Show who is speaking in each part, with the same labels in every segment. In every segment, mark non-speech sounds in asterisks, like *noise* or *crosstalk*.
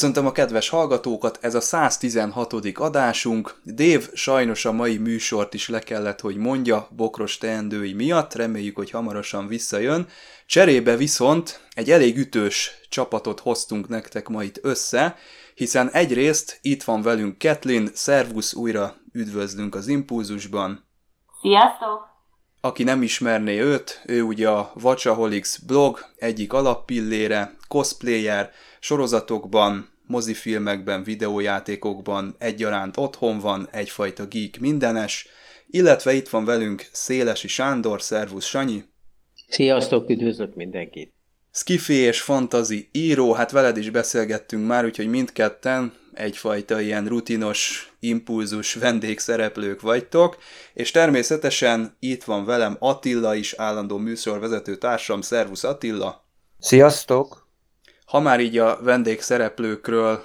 Speaker 1: Köszöntöm a kedves hallgatókat, ez a 116. adásunk. Dév sajnos a mai műsort is le kellett, hogy mondja, bokros teendői miatt, reméljük, hogy hamarosan visszajön. Cserébe viszont egy elég ütős csapatot hoztunk nektek ma itt össze, hiszen egyrészt itt van velünk Ketlin, szervusz, újra üdvözlünk az Impulzusban.
Speaker 2: Sziasztok!
Speaker 1: Aki nem ismerné őt, ő ugye a Vacsaholics blog egyik alappillére, cosplayer, sorozatokban, mozifilmekben, videójátékokban egyaránt otthon van, egyfajta geek mindenes, illetve itt van velünk Szélesi Sándor, szervusz Sanyi.
Speaker 3: Sziasztok, üdvözlök mindenkit!
Speaker 1: Skifi és fantazi író, hát veled is beszélgettünk már, úgyhogy mindketten egyfajta ilyen rutinos, impulzus vendégszereplők vagytok, és természetesen itt van velem Attila is, állandó műsorvezető társam, szervusz Attila!
Speaker 4: Sziasztok!
Speaker 1: Ha már így a vendégszereplőkről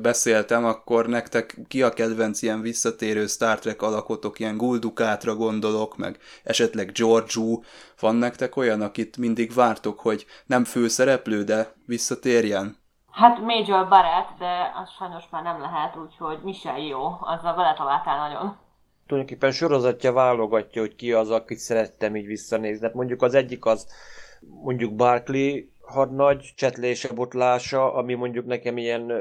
Speaker 1: beszéltem, akkor nektek ki a kedvenc ilyen visszatérő Star Trek alakotok, ilyen Guldukátra gondolok, meg esetleg Georgiou, van nektek olyan, akit mindig vártok, hogy nem főszereplő, de visszatérjen?
Speaker 2: Hát Major Barrett, de az sajnos már nem lehet, úgyhogy Michelle jó, azzal vele találtál nagyon.
Speaker 4: Tulajdonképpen sorozatja válogatja, hogy ki az, akit szerettem így visszanézni. Hát mondjuk az egyik az mondjuk Barkley, hadnagy csetlése, botlása, ami mondjuk nekem ilyen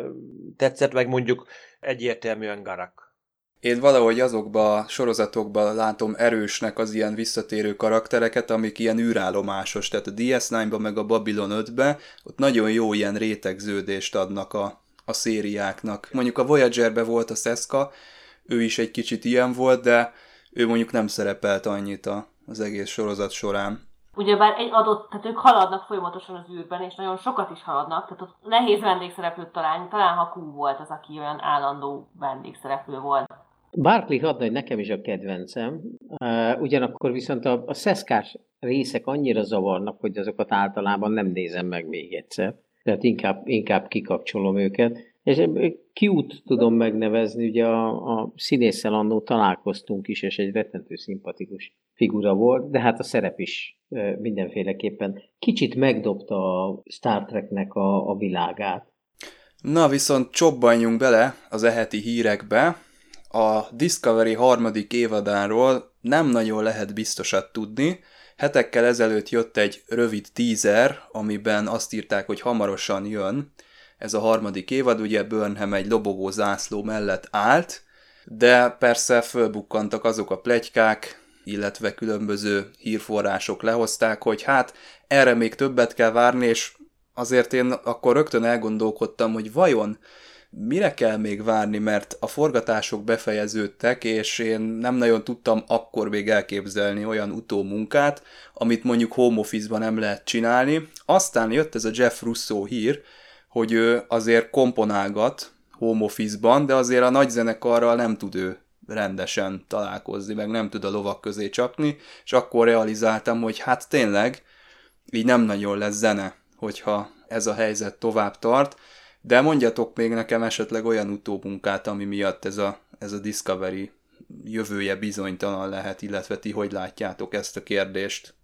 Speaker 4: tetszett, meg mondjuk egyértelműen Garak.
Speaker 1: Én valahogy azokba a sorozatokban látom erősnek az ilyen visszatérő karaktereket, amik ilyen űrállomásos, tehát a DS9-ba meg a Babylon 5-be, ott nagyon jó ilyen rétegződést adnak a, a szériáknak. Mondjuk a Voyager-be volt a Seska, ő is egy kicsit ilyen volt, de ő mondjuk nem szerepelt annyit a, az egész sorozat során
Speaker 2: ugyebár egy adott, tehát ők haladnak folyamatosan az űrben, és nagyon sokat is haladnak, tehát ott nehéz vendégszereplőt találni, talán ha Q volt az, aki olyan állandó vendégszereplő volt.
Speaker 3: Barkley hadnagy nekem is a kedvencem, uh, ugyanakkor viszont a, a szeszkás részek annyira zavarnak, hogy azokat általában nem nézem meg még egyszer. Tehát inkább, inkább kikapcsolom őket. És cute tudom megnevezni, ugye a, a színésszel annó találkoztunk is, és egy rettentő szimpatikus figura volt, de hát a szerep is mindenféleképpen kicsit megdobta a Star Treknek a, a világát.
Speaker 1: Na viszont csobbanjunk bele az eheti hírekbe. A Discovery harmadik évadáról nem nagyon lehet biztosat tudni. Hetekkel ezelőtt jött egy rövid teaser, amiben azt írták, hogy hamarosan jön, ez a harmadik évad, ugye Burnham egy lobogó zászló mellett állt, de persze fölbukkantak azok a plegykák, illetve különböző hírforrások lehozták, hogy hát erre még többet kell várni, és azért én akkor rögtön elgondolkodtam, hogy vajon mire kell még várni, mert a forgatások befejeződtek, és én nem nagyon tudtam akkor még elképzelni olyan utómunkát, amit mondjuk home office-ban nem lehet csinálni. Aztán jött ez a Jeff Russo hír, hogy ő azért komponálgat home office-ban, de azért a nagy zenekarral nem tud ő rendesen találkozni, meg nem tud a lovak közé csapni, és akkor realizáltam, hogy hát tényleg így nem nagyon lesz zene, hogyha ez a helyzet tovább tart, de mondjatok még nekem esetleg olyan utómunkát, ami miatt ez a, ez a Discovery jövője bizonytalan lehet, illetve ti hogy látjátok ezt a kérdést?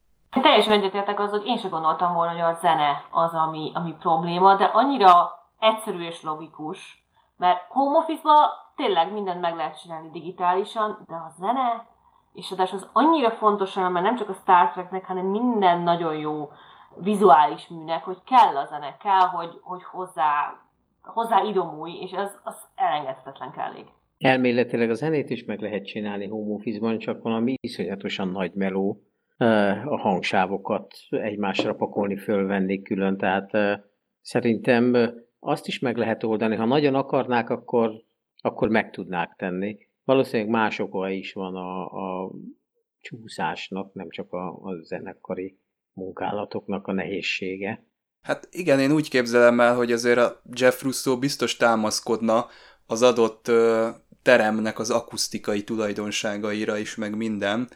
Speaker 2: Teljesen egyetértek az, hogy én sem gondoltam volna, hogy a zene az, ami, ami probléma, de annyira egyszerű és logikus, mert home office tényleg mindent meg lehet csinálni digitálisan, de a zene, és adás az annyira fontos, mert nem csak a Star Treknek, hanem minden nagyon jó vizuális műnek, hogy kell a zene, kell, hogy, hogy hozzá, hozzá idomulj, és ez az elengedhetetlen kellék.
Speaker 3: Elméletileg a zenét is meg lehet csinálni home office-ban, csak valami iszonyatosan nagy meló, a hangsávokat egymásra pakolni, fölvenni külön, tehát szerintem azt is meg lehet oldani. Ha nagyon akarnák, akkor, akkor meg tudnák tenni. Valószínűleg más oka is van a, a csúszásnak, nem csak a, a zenekari munkálatoknak a nehézsége.
Speaker 1: Hát igen, én úgy képzelem el, hogy azért a Jeff Russo biztos támaszkodna az adott ö, teremnek az akusztikai tulajdonságaira is, meg minden.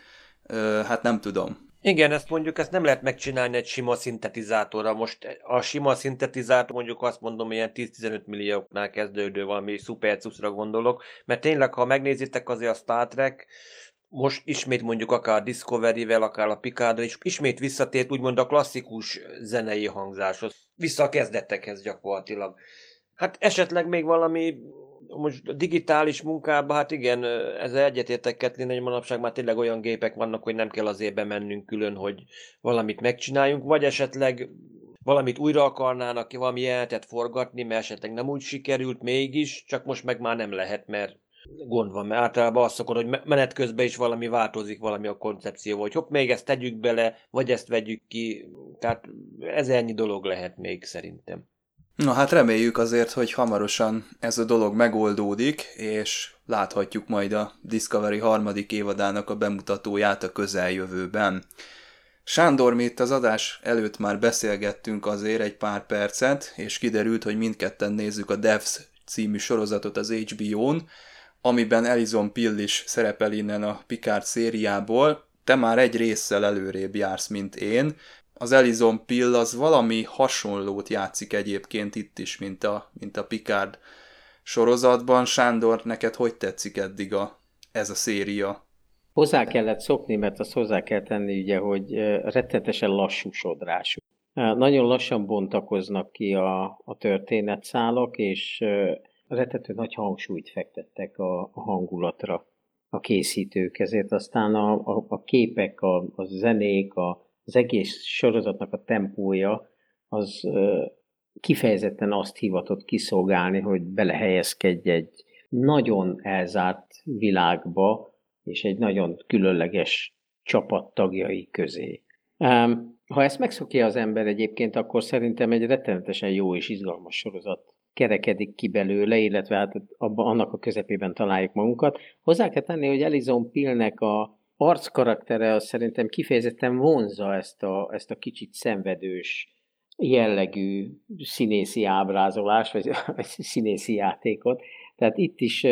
Speaker 1: Ö, hát nem tudom.
Speaker 4: Igen, ezt mondjuk ezt nem lehet megcsinálni egy sima szintetizátorra. Most a sima szintetizátor mondjuk azt mondom, ilyen 10-15 millióknál kezdődő valami szupercuszra gondolok, mert tényleg, ha megnézitek azért a Star Trek, most ismét mondjuk akár a Discovery-vel, akár a Picard és ismét visszatért úgymond a klasszikus zenei hangzáshoz. Vissza a kezdetekhez gyakorlatilag. Hát esetleg még valami most digitális munkában, hát igen, ezzel egyetértek Ketlin, hogy manapság már tényleg olyan gépek vannak, hogy nem kell azért bemennünk külön, hogy valamit megcsináljunk, vagy esetleg valamit újra akarnának, valami jelentet forgatni, mert esetleg nem úgy sikerült mégis, csak most meg már nem lehet, mert gond van, mert általában azt szokod, hogy menet közben is valami változik, valami a koncepció, vagy hopp, még ezt tegyük bele, vagy ezt vegyük ki, tehát ez ennyi dolog lehet még szerintem.
Speaker 1: Na hát reméljük azért, hogy hamarosan ez a dolog megoldódik, és láthatjuk majd a Discovery harmadik évadának a bemutatóját a közeljövőben. Sándor, mi itt az adás előtt már beszélgettünk azért egy pár percet, és kiderült, hogy mindketten nézzük a Devs című sorozatot az HBO-n, amiben Elizon Pill is szerepel innen a Picard szériából. Te már egy résszel előrébb jársz, mint én, az Elizon Pill az valami hasonlót játszik egyébként itt is, mint a, mint a Picard sorozatban. Sándor, neked hogy tetszik eddig a, ez a széria?
Speaker 3: Hozzá kellett szokni, mert azt hozzá kell tenni, ugye, hogy rettetesen lassú sodrású. Nagyon lassan bontakoznak ki a, a történetszálak, és rettető nagy hangsúlyt fektettek a, a hangulatra a készítők, ezért aztán a, a, a képek, a, a zenék, a, az egész sorozatnak a tempója az kifejezetten azt hivatott kiszolgálni, hogy belehelyezkedj egy nagyon elzárt világba, és egy nagyon különleges csapat tagjai közé. Ha ezt megszokja az ember egyébként, akkor szerintem egy rettenetesen jó és izgalmas sorozat kerekedik ki belőle, illetve hát abban, annak a közepében találjuk magunkat. Hozzá kell tenni, hogy Elizon Pillnek a arckaraktere az szerintem kifejezetten vonza ezt a, ezt a kicsit szenvedős jellegű színészi ábrázolás, vagy, *laughs* vagy színészi játékot. Tehát itt is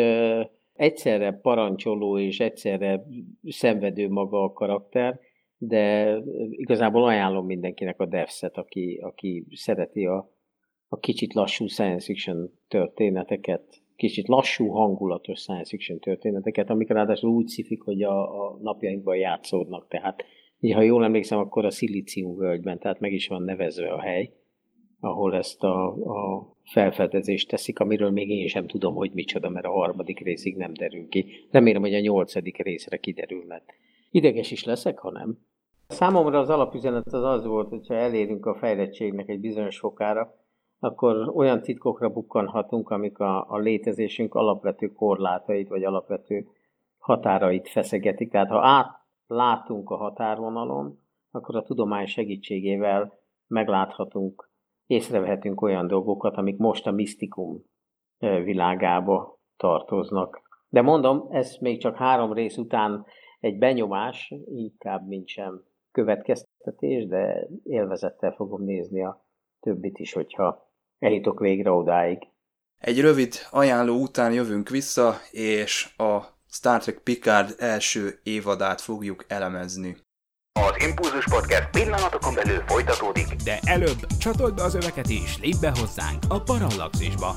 Speaker 3: egyszerre parancsoló és egyszerre szenvedő maga a karakter, de igazából ajánlom mindenkinek a devset, aki, aki szereti a, a kicsit lassú science fiction történeteket, kicsit lassú, hangulatos science fiction történeteket, amik ráadásul úgy szifik, hogy a, a napjainkban játszódnak. Tehát, ha jól emlékszem, akkor a Szilícium völgyben, tehát meg is van nevezve a hely, ahol ezt a, a felfedezést teszik, amiről még én sem tudom, hogy micsoda, mert a harmadik részig nem derül ki. Remélem, hogy a nyolcadik részre kiderül, mert ideges is leszek, ha nem. Számomra az alapüzenet az az volt, hogyha elérünk a fejlettségnek egy bizonyos fokára, akkor olyan titkokra bukkanhatunk, amik a, a létezésünk alapvető korlátait, vagy alapvető határait feszegetik. Tehát ha átlátunk a határvonalon, akkor a tudomány segítségével megláthatunk, észrevehetünk olyan dolgokat, amik most a misztikum világába tartoznak. De mondom, ez még csak három rész után egy benyomás, inkább mint sem következtetés, de élvezettel fogom nézni a többit is, hogyha eljutok végre odáig.
Speaker 1: Egy rövid ajánló után jövünk vissza, és a Star Trek Picard első évadát fogjuk elemezni.
Speaker 5: Az Impulzus Podcast pillanatokon belül folytatódik.
Speaker 6: De előbb csatold be az öveket és lépj be hozzánk a Parallaxisba.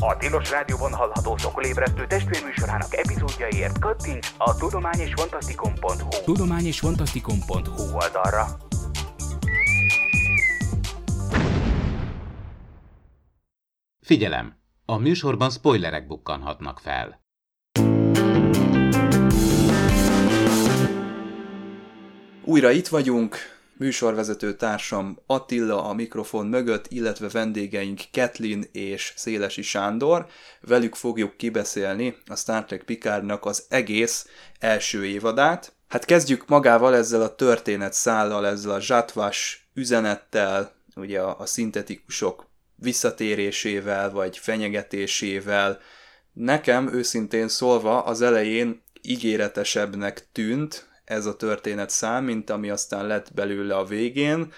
Speaker 5: A Tilos Rádióban hallható sokolébresztő testvérműsorának epizódjaiért kattints a tudomány
Speaker 6: és fantasztikum.hu tudomány
Speaker 5: oldalra.
Speaker 7: Figyelem! A műsorban spoilerek bukkanhatnak fel.
Speaker 1: Újra itt vagyunk, műsorvezető társam Attila a mikrofon mögött, illetve vendégeink Ketlin és Szélesi Sándor. Velük fogjuk kibeszélni a Star Trek Picardnak az egész első évadát. Hát kezdjük magával ezzel a történet szállal, ezzel a zsatvas üzenettel, ugye a, a szintetikusok visszatérésével, vagy fenyegetésével. Nekem őszintén szólva az elején ígéretesebbnek tűnt ez a történet szám, mint ami aztán lett belőle a végén.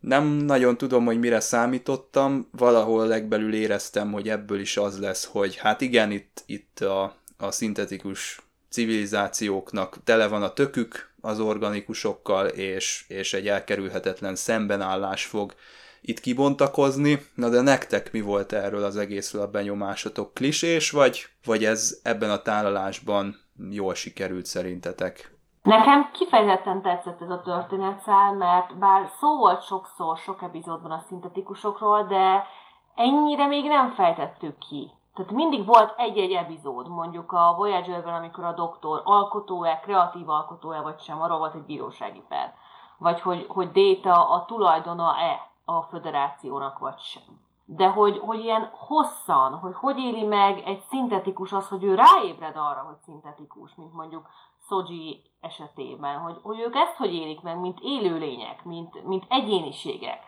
Speaker 1: Nem nagyon tudom, hogy mire számítottam, valahol legbelül éreztem, hogy ebből is az lesz, hogy hát igen, itt, itt a, a szintetikus civilizációknak tele van a tökük az organikusokkal, és, és egy elkerülhetetlen szembenállás fog itt kibontakozni. Na de nektek mi volt erről az egészről a benyomásotok? Klisés vagy, vagy ez ebben a tálalásban jól sikerült szerintetek?
Speaker 2: Nekem kifejezetten tetszett ez a történetszál, mert bár szó volt sokszor, sok epizódban a szintetikusokról, de ennyire még nem fejtettük ki. Tehát mindig volt egy-egy epizód, mondjuk a Voyager-ben, amikor a doktor alkotója, kreatív alkotója vagy sem, arról volt egy bírósági per. Vagy hogy, hogy Data a tulajdona-e a föderációnak vagy sem. De hogy, hogy ilyen hosszan, hogy hogy éli meg egy szintetikus az, hogy ő ráébred arra, hogy szintetikus, mint mondjuk Szoji esetében, hogy, hogy ők ezt hogy élik meg, mint élőlények, mint, mint egyéniségek.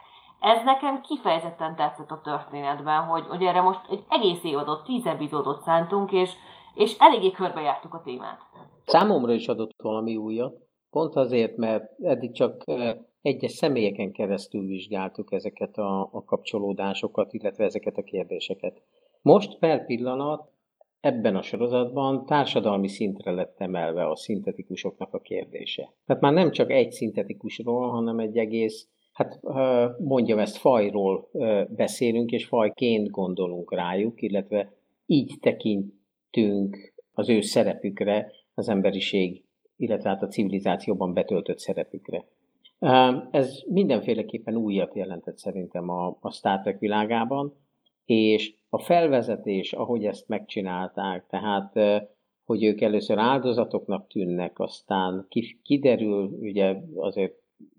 Speaker 2: Ez nekem kifejezetten tetszett a történetben, hogy, hogy erre most egy egész évadot, tíz epizódot szántunk, és, és eléggé körbejártuk a témát.
Speaker 3: Számomra is adott valami újat, pont azért, mert eddig csak egyes személyeken keresztül vizsgáltuk ezeket a, a kapcsolódásokat, illetve ezeket a kérdéseket. Most per pillanat ebben a sorozatban társadalmi szintre lett emelve a szintetikusoknak a kérdése. Tehát már nem csak egy szintetikusról, hanem egy egész, hát mondjam ezt, fajról beszélünk, és fajként gondolunk rájuk, illetve így tekintünk az ő szerepükre, az emberiség, illetve hát a civilizációban betöltött szerepükre. Ez mindenféleképpen újat jelentett szerintem a, a Star Trek világában, és a felvezetés, ahogy ezt megcsinálták, tehát hogy ők először áldozatoknak tűnnek, aztán kiderül, ugye azért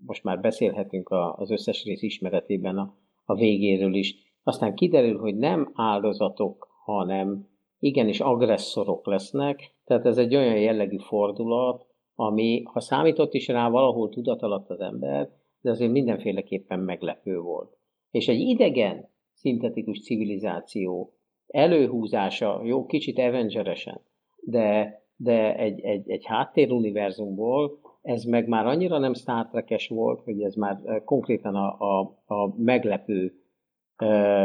Speaker 3: most már beszélhetünk az összes rész ismeretében a, a végéről is, aztán kiderül, hogy nem áldozatok, hanem igenis agresszorok lesznek, tehát ez egy olyan jellegű fordulat, ami, ha számított is rá valahol tudat alatt az ember, de azért mindenféleképpen meglepő volt. És egy idegen, szintetikus civilizáció előhúzása, jó, kicsit Avengeresen, de, de egy, egy, egy háttéruniverzumból ez meg már annyira nem Star Trek-es volt, hogy ez már konkrétan a, a, a meglepő,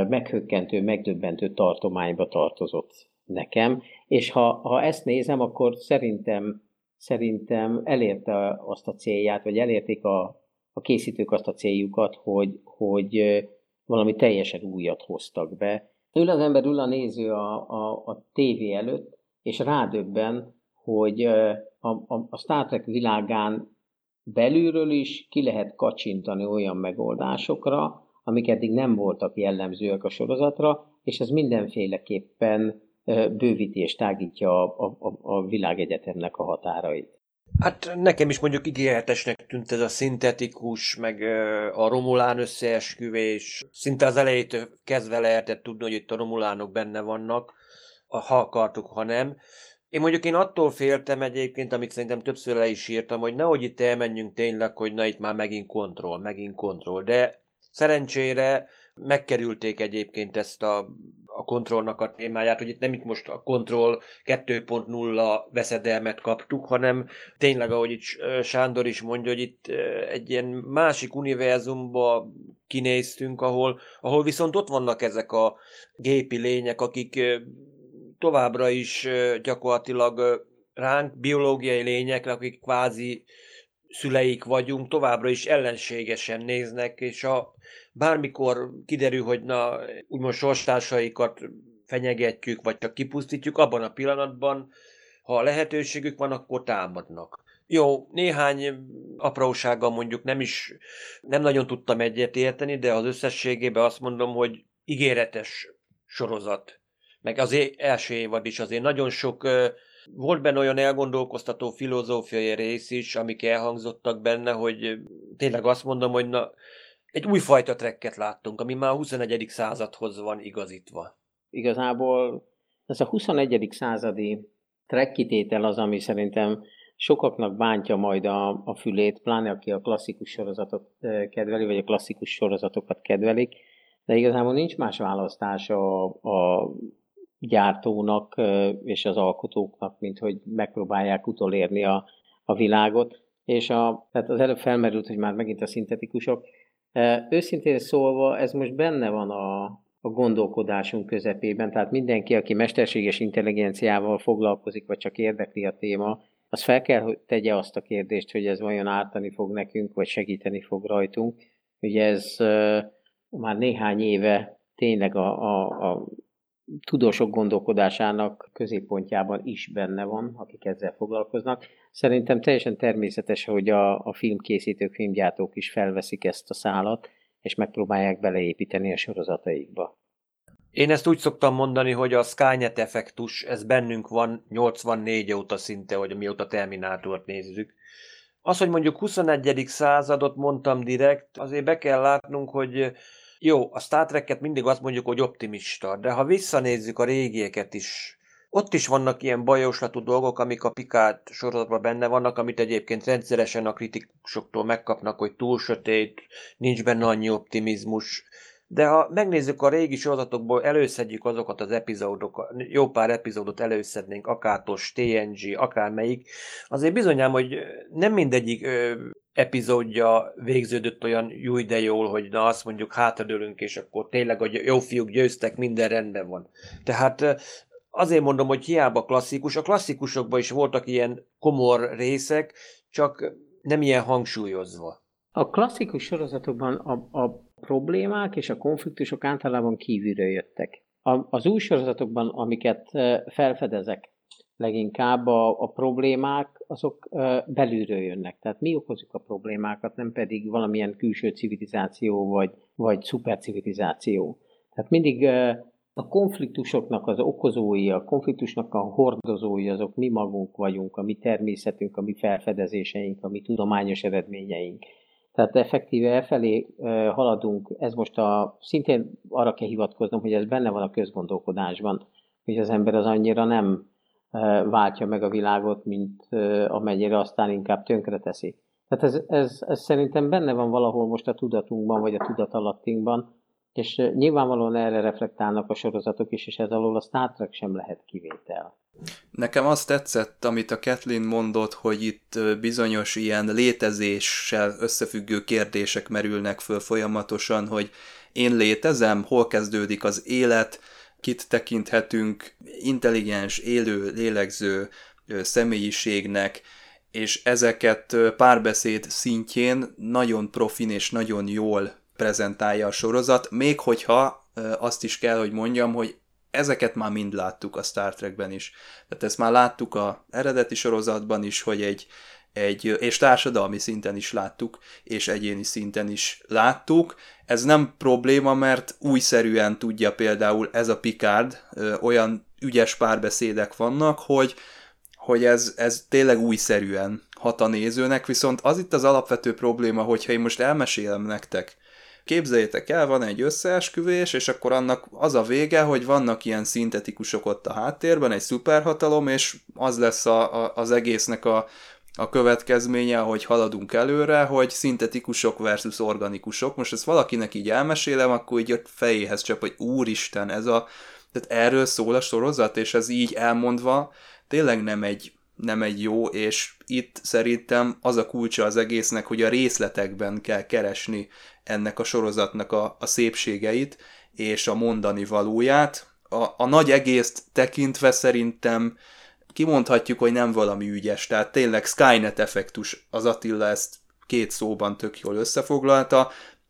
Speaker 3: meghökkentő, megdöbbentő tartományba tartozott nekem, és ha, ha ezt nézem, akkor szerintem szerintem elérte azt a célját, vagy elérték a, a készítők azt a céljukat, hogy, hogy valami teljesen újat hoztak be. Ül az ember, ül a néző a, a, a tévé előtt, és rádöbben, hogy a, a, a Star Trek világán belülről is ki lehet kacsintani olyan megoldásokra, amik eddig nem voltak jellemzőek a sorozatra, és ez mindenféleképpen bővíti és tágítja a, a, a világegyetemnek a határait.
Speaker 4: Hát nekem is mondjuk ígéretesnek tűnt ez a szintetikus, meg a Romulán összeesküvés. Szinte az elejétől kezdve lehetett tudni, hogy itt a Romulánok benne vannak, ha akartuk, ha nem. Én mondjuk én attól féltem egyébként, amit szerintem többször le is írtam, hogy nehogy itt elmenjünk tényleg, hogy na itt már megint kontroll, megint kontroll. De szerencsére megkerülték egyébként ezt a a kontrollnak a témáját, hogy itt nem itt most a kontroll 2.0 veszedelmet kaptuk, hanem tényleg, ahogy itt Sándor is mondja, hogy itt egy ilyen másik univerzumba kinéztünk, ahol, ahol viszont ott vannak ezek a gépi lények, akik továbbra is gyakorlatilag ránk biológiai lények, akik kvázi szüleik vagyunk, továbbra is ellenségesen néznek, és a bármikor kiderül, hogy na, úgymond sorstársaikat fenyegetjük, vagy csak kipusztítjuk, abban a pillanatban, ha lehetőségük van, akkor támadnak. Jó, néhány aprósággal mondjuk nem is, nem nagyon tudtam egyet érteni, de az összességében azt mondom, hogy ígéretes sorozat. Meg az első évad is azért nagyon sok volt benne olyan elgondolkoztató filozófiai rész is, amik elhangzottak benne, hogy tényleg azt mondom, hogy na, egy újfajta trekket láttunk, ami már a 21. századhoz van igazítva.
Speaker 3: Igazából ez a 21. századi trekkitétel az, ami szerintem sokaknak bántja majd a, a fülét, pláne aki a klasszikus sorozatot kedveli, vagy a klasszikus sorozatokat kedvelik, de igazából nincs más választás a, a gyártónak és az alkotóknak, mint hogy megpróbálják utolérni a, a világot. És a, tehát az előbb felmerült, hogy már megint a szintetikusok. Őszintén szólva, ez most benne van a, a gondolkodásunk közepében, tehát mindenki, aki mesterséges intelligenciával foglalkozik, vagy csak érdekli a téma, az fel kell, hogy tegye azt a kérdést, hogy ez vajon ártani fog nekünk, vagy segíteni fog rajtunk. Ugye ez már néhány éve tényleg a, a, a tudósok gondolkodásának középpontjában is benne van, akik ezzel foglalkoznak. Szerintem teljesen természetes, hogy a, a filmkészítők, filmgyártók is felveszik ezt a szálat, és megpróbálják beleépíteni a sorozataikba.
Speaker 4: Én ezt úgy szoktam mondani, hogy a Skynet effektus, ez bennünk van 84 óta szinte, hogy mióta Terminátort nézzük. Az, hogy mondjuk 21. századot mondtam direkt, azért be kell látnunk, hogy jó, a Star Trek-et mindig azt mondjuk, hogy optimista, de ha visszanézzük a régieket is, ott is vannak ilyen bajoslatú dolgok, amik a Picard sorozatban benne vannak, amit egyébként rendszeresen a kritikusoktól megkapnak, hogy túl sötét, nincs benne annyi optimizmus. De ha megnézzük a régi sorozatokból, előszedjük azokat az epizódokat, jó pár epizódot előszednénk, akártos, TNG, akármelyik, azért bizonyám, hogy nem mindegyik epizódja végződött olyan jó de jól, hogy na azt mondjuk hátradőlünk, és akkor tényleg, hogy jó fiúk győztek, minden rendben van. Tehát azért mondom, hogy hiába klasszikus, a klasszikusokban is voltak ilyen komor részek, csak nem ilyen hangsúlyozva.
Speaker 3: A klasszikus sorozatokban a, a problémák és a konfliktusok általában kívülről jöttek. A, az új sorozatokban, amiket felfedezek, leginkább a, a problémák azok belülről jönnek. Tehát mi okozunk a problémákat, nem pedig valamilyen külső civilizáció vagy, vagy szupercivilizáció. Tehát mindig a konfliktusoknak az okozói, a konfliktusnak a hordozói, azok mi magunk vagyunk, a mi természetünk, a mi felfedezéseink, a mi tudományos eredményeink. Tehát effektíve elfelé haladunk, ez most a, szintén arra kell hivatkoznom, hogy ez benne van a közgondolkodásban, hogy az ember az annyira nem váltja meg a világot, mint amennyire aztán inkább tönkre teszi. Tehát ez, ez, ez szerintem benne van valahol most a tudatunkban, vagy a tudatalattinkban, és nyilvánvalóan erre reflektálnak a sorozatok is, és ez alól a Star Trek sem lehet kivétel.
Speaker 1: Nekem azt tetszett, amit a Kathleen mondott, hogy itt bizonyos ilyen létezéssel összefüggő kérdések merülnek föl folyamatosan, hogy én létezem, hol kezdődik az élet, kit tekinthetünk intelligens, élő, lélegző személyiségnek, és ezeket párbeszéd szintjén nagyon profin és nagyon jól prezentálja a sorozat, még hogyha azt is kell, hogy mondjam, hogy ezeket már mind láttuk a Star Trekben is. Tehát ezt már láttuk a eredeti sorozatban is, hogy egy, egy, és társadalmi szinten is láttuk, és egyéni szinten is láttuk. Ez nem probléma, mert újszerűen tudja például ez a Picard, olyan ügyes párbeszédek vannak, hogy, hogy ez, ez tényleg újszerűen hat a nézőnek, viszont az itt az alapvető probléma, hogyha én most elmesélem nektek, Képzeljétek el, van egy összeesküvés, és akkor annak az a vége, hogy vannak ilyen szintetikusok ott a háttérben, egy szuperhatalom, és az lesz a, a, az egésznek a, a következménye, hogy haladunk előre, hogy szintetikusok versus organikusok. Most ezt valakinek így elmesélem, akkor így ott fejéhez csap, hogy úristen, ez a... Tehát erről szól a sorozat, és ez így elmondva tényleg nem egy, nem egy jó, és itt szerintem az a kulcsa az egésznek, hogy a részletekben kell keresni ennek a sorozatnak a, a szépségeit és a mondani valóját. A, a nagy egészt tekintve szerintem kimondhatjuk, hogy nem valami ügyes, tehát tényleg Skynet effektus, az Attila ezt két szóban tök jól összefoglalta,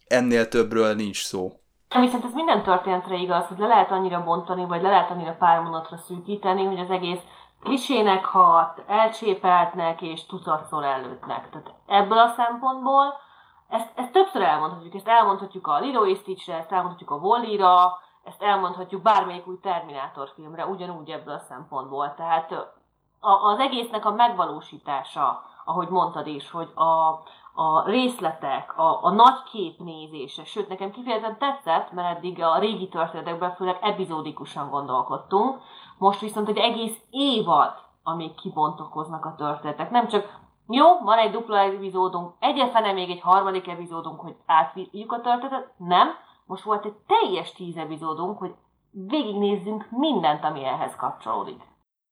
Speaker 1: ennél többről nincs szó.
Speaker 2: Viszont ez minden történetre igaz, hogy le lehet annyira bontani, vagy le lehet annyira pár mondatra szűkíteni, hogy az egész klisének hat, elcsépeltnek és tucatszor előttnek. Tehát ebből a szempontból ezt, ezt többször elmondhatjuk. Ezt elmondhatjuk a Lilo Stitchre, ezt elmondhatjuk a Wally-ra, ezt elmondhatjuk bármelyik új Terminátor filmre, ugyanúgy ebből a szempontból. Tehát a, az egésznek a megvalósítása, ahogy mondtad is, hogy a, a részletek, a, a nagy kép nézése, sőt nekem kifejezetten tetszett, mert eddig a régi történetekben főleg epizódikusan gondolkodtunk, most viszont egy egész évad, amíg kibontakoznak a történetek. Nem csak jó, van egy dupla epizódunk, egyetlen még egy harmadik epizódunk, hogy átvigyük a történetet, nem, most volt egy teljes tíz epizódunk, hogy végignézzünk mindent, ami ehhez kapcsolódik.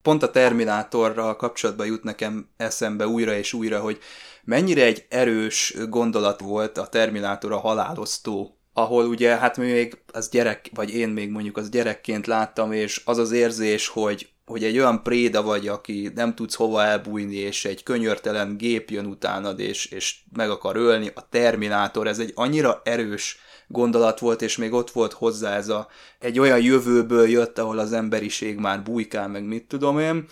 Speaker 1: Pont a Terminátorral kapcsolatban jut nekem eszembe újra és újra, hogy mennyire egy erős gondolat volt a Terminátor a halálosztó ahol ugye hát még az gyerek, vagy én még mondjuk az gyerekként láttam, és az az érzés, hogy, hogy egy olyan préda vagy, aki nem tudsz hova elbújni, és egy könyörtelen gép jön utánad, és, és meg akar ölni, a Terminátor, ez egy annyira erős gondolat volt, és még ott volt hozzá ez a, egy olyan jövőből jött, ahol az emberiség már bujkál, meg mit tudom én,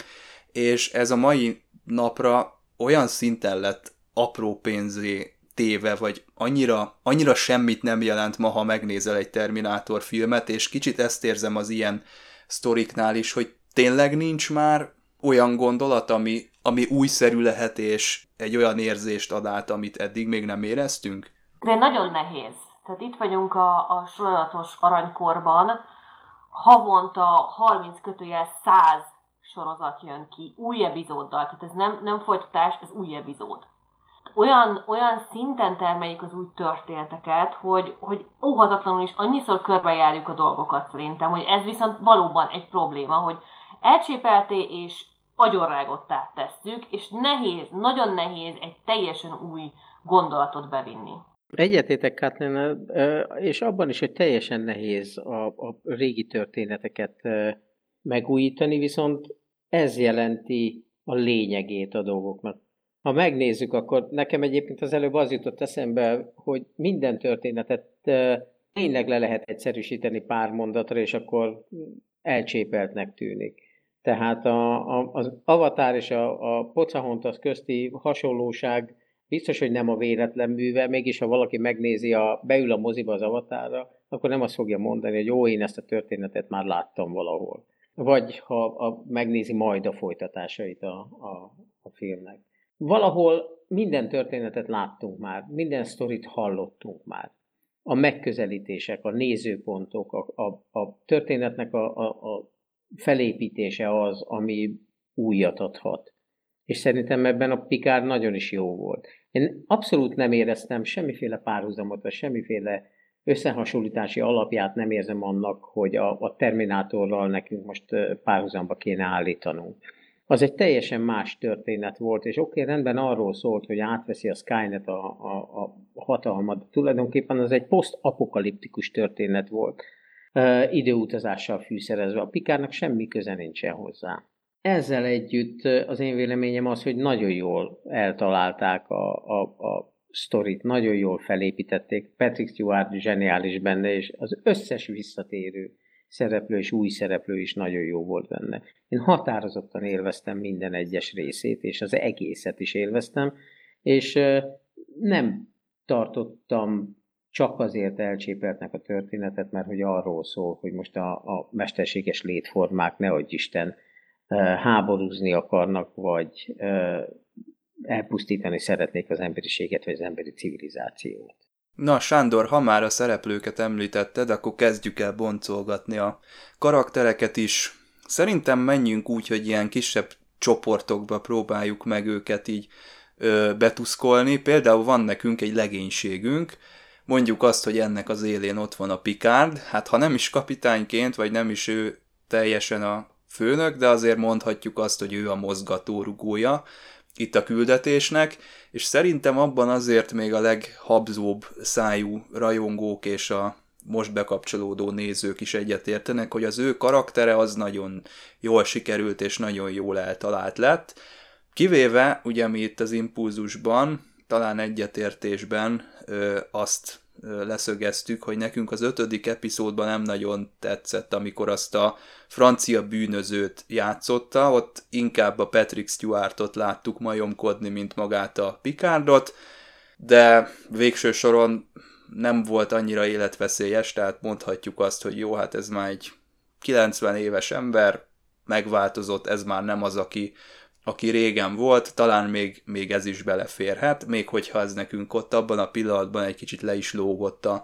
Speaker 1: és ez a mai napra olyan szinten lett apró pénzé téve, vagy annyira, annyira semmit nem jelent ma, ha megnézel egy Terminátor filmet, és kicsit ezt érzem az ilyen sztoriknál is, hogy tényleg nincs már olyan gondolat, ami, ami újszerű lehet, és egy olyan érzést ad át, amit eddig még nem éreztünk?
Speaker 2: De nagyon nehéz. Tehát itt vagyunk a, a sorozatos aranykorban, havonta 30 kötőjel 100 sorozat jön ki, új epizóddal, tehát ez nem, nem folytatás, ez új epizód. Olyan, olyan szinten termeljük az új történeteket, hogy, hogy óhatatlanul is annyiszor körbejárjuk a dolgokat szerintem, hogy ez viszont valóban egy probléma, hogy elcsépelté és agyonrágottá tesszük, és nehéz, nagyon nehéz egy teljesen új gondolatot bevinni.
Speaker 3: Egyetétek, Kathleen, és abban is, hogy teljesen nehéz a, a régi történeteket megújítani, viszont ez jelenti a lényegét a dolgoknak. Ha megnézzük, akkor nekem egyébként az előbb az jutott eszembe, hogy minden történetet tényleg le lehet egyszerűsíteni pár mondatra, és akkor elcsépeltnek tűnik. Tehát a, a, az Avatar és a, a Pocahontas közti hasonlóság biztos, hogy nem a véletlen műve, mégis ha valaki megnézi, a, beül a moziba az Avatarra, akkor nem azt fogja mondani, hogy jó, én ezt a történetet már láttam valahol. Vagy ha a, megnézi majd a folytatásait a, a, a filmnek valahol minden történetet láttunk már, minden sztorit hallottunk már. A megközelítések, a nézőpontok, a, a, a történetnek a, a, a felépítése az, ami újat adhat. És szerintem ebben a Pikár nagyon is jó volt. Én abszolút nem éreztem semmiféle párhuzamot, vagy semmiféle összehasonlítási alapját nem érzem annak, hogy a, a Terminátorral nekünk most párhuzamba kéne állítanunk az egy teljesen más történet volt, és oké, okay, rendben arról szólt, hogy átveszi a Skynet a, a, a hatalmat. Tulajdonképpen az egy posztapokaliptikus történet volt, uh, időutazással fűszerezve. A Pikárnak semmi köze nincsen hozzá. Ezzel együtt az én véleményem az, hogy nagyon jól eltalálták a, a, a sztorit, nagyon jól felépítették. Patrick Stewart zseniális benne, és az összes visszatérő szereplő és új szereplő is nagyon jó volt benne. Én határozottan élveztem minden egyes részét, és az egészet is élveztem, és nem tartottam csak azért elcsépeltnek a történetet, mert hogy arról szól, hogy most a, a mesterséges létformák, nehogy Isten, háborúzni akarnak, vagy elpusztítani szeretnék az emberiséget, vagy az emberi civilizációt.
Speaker 1: Na, Sándor, ha már a szereplőket említetted, akkor kezdjük el boncolgatni a karaktereket is. Szerintem menjünk úgy, hogy ilyen kisebb csoportokba próbáljuk meg őket így ö, betuszkolni. Például van nekünk egy legénységünk, mondjuk azt, hogy ennek az élén ott van a Picard, hát ha nem is kapitányként, vagy nem is ő teljesen a főnök, de azért mondhatjuk azt, hogy ő a mozgatórugója, itt a küldetésnek, és szerintem abban azért még a leghabzóbb szájú rajongók és a most bekapcsolódó nézők is egyetértenek, hogy az ő karaktere az nagyon jól sikerült és nagyon jól eltalált lett. Kivéve, ugye mi itt az impulzusban, talán egyetértésben ö, azt leszögeztük, hogy nekünk az ötödik epizódban nem nagyon tetszett, amikor azt a francia bűnözőt játszotta, ott inkább a Patrick Stewartot láttuk majomkodni, mint magát a Picardot, de végső soron nem volt annyira életveszélyes, tehát mondhatjuk azt, hogy jó, hát ez már egy 90 éves ember, megváltozott, ez már nem az, aki, aki régen volt, talán még, még ez is beleférhet, még hogyha ez nekünk ott abban a pillanatban egy kicsit le is lógott a,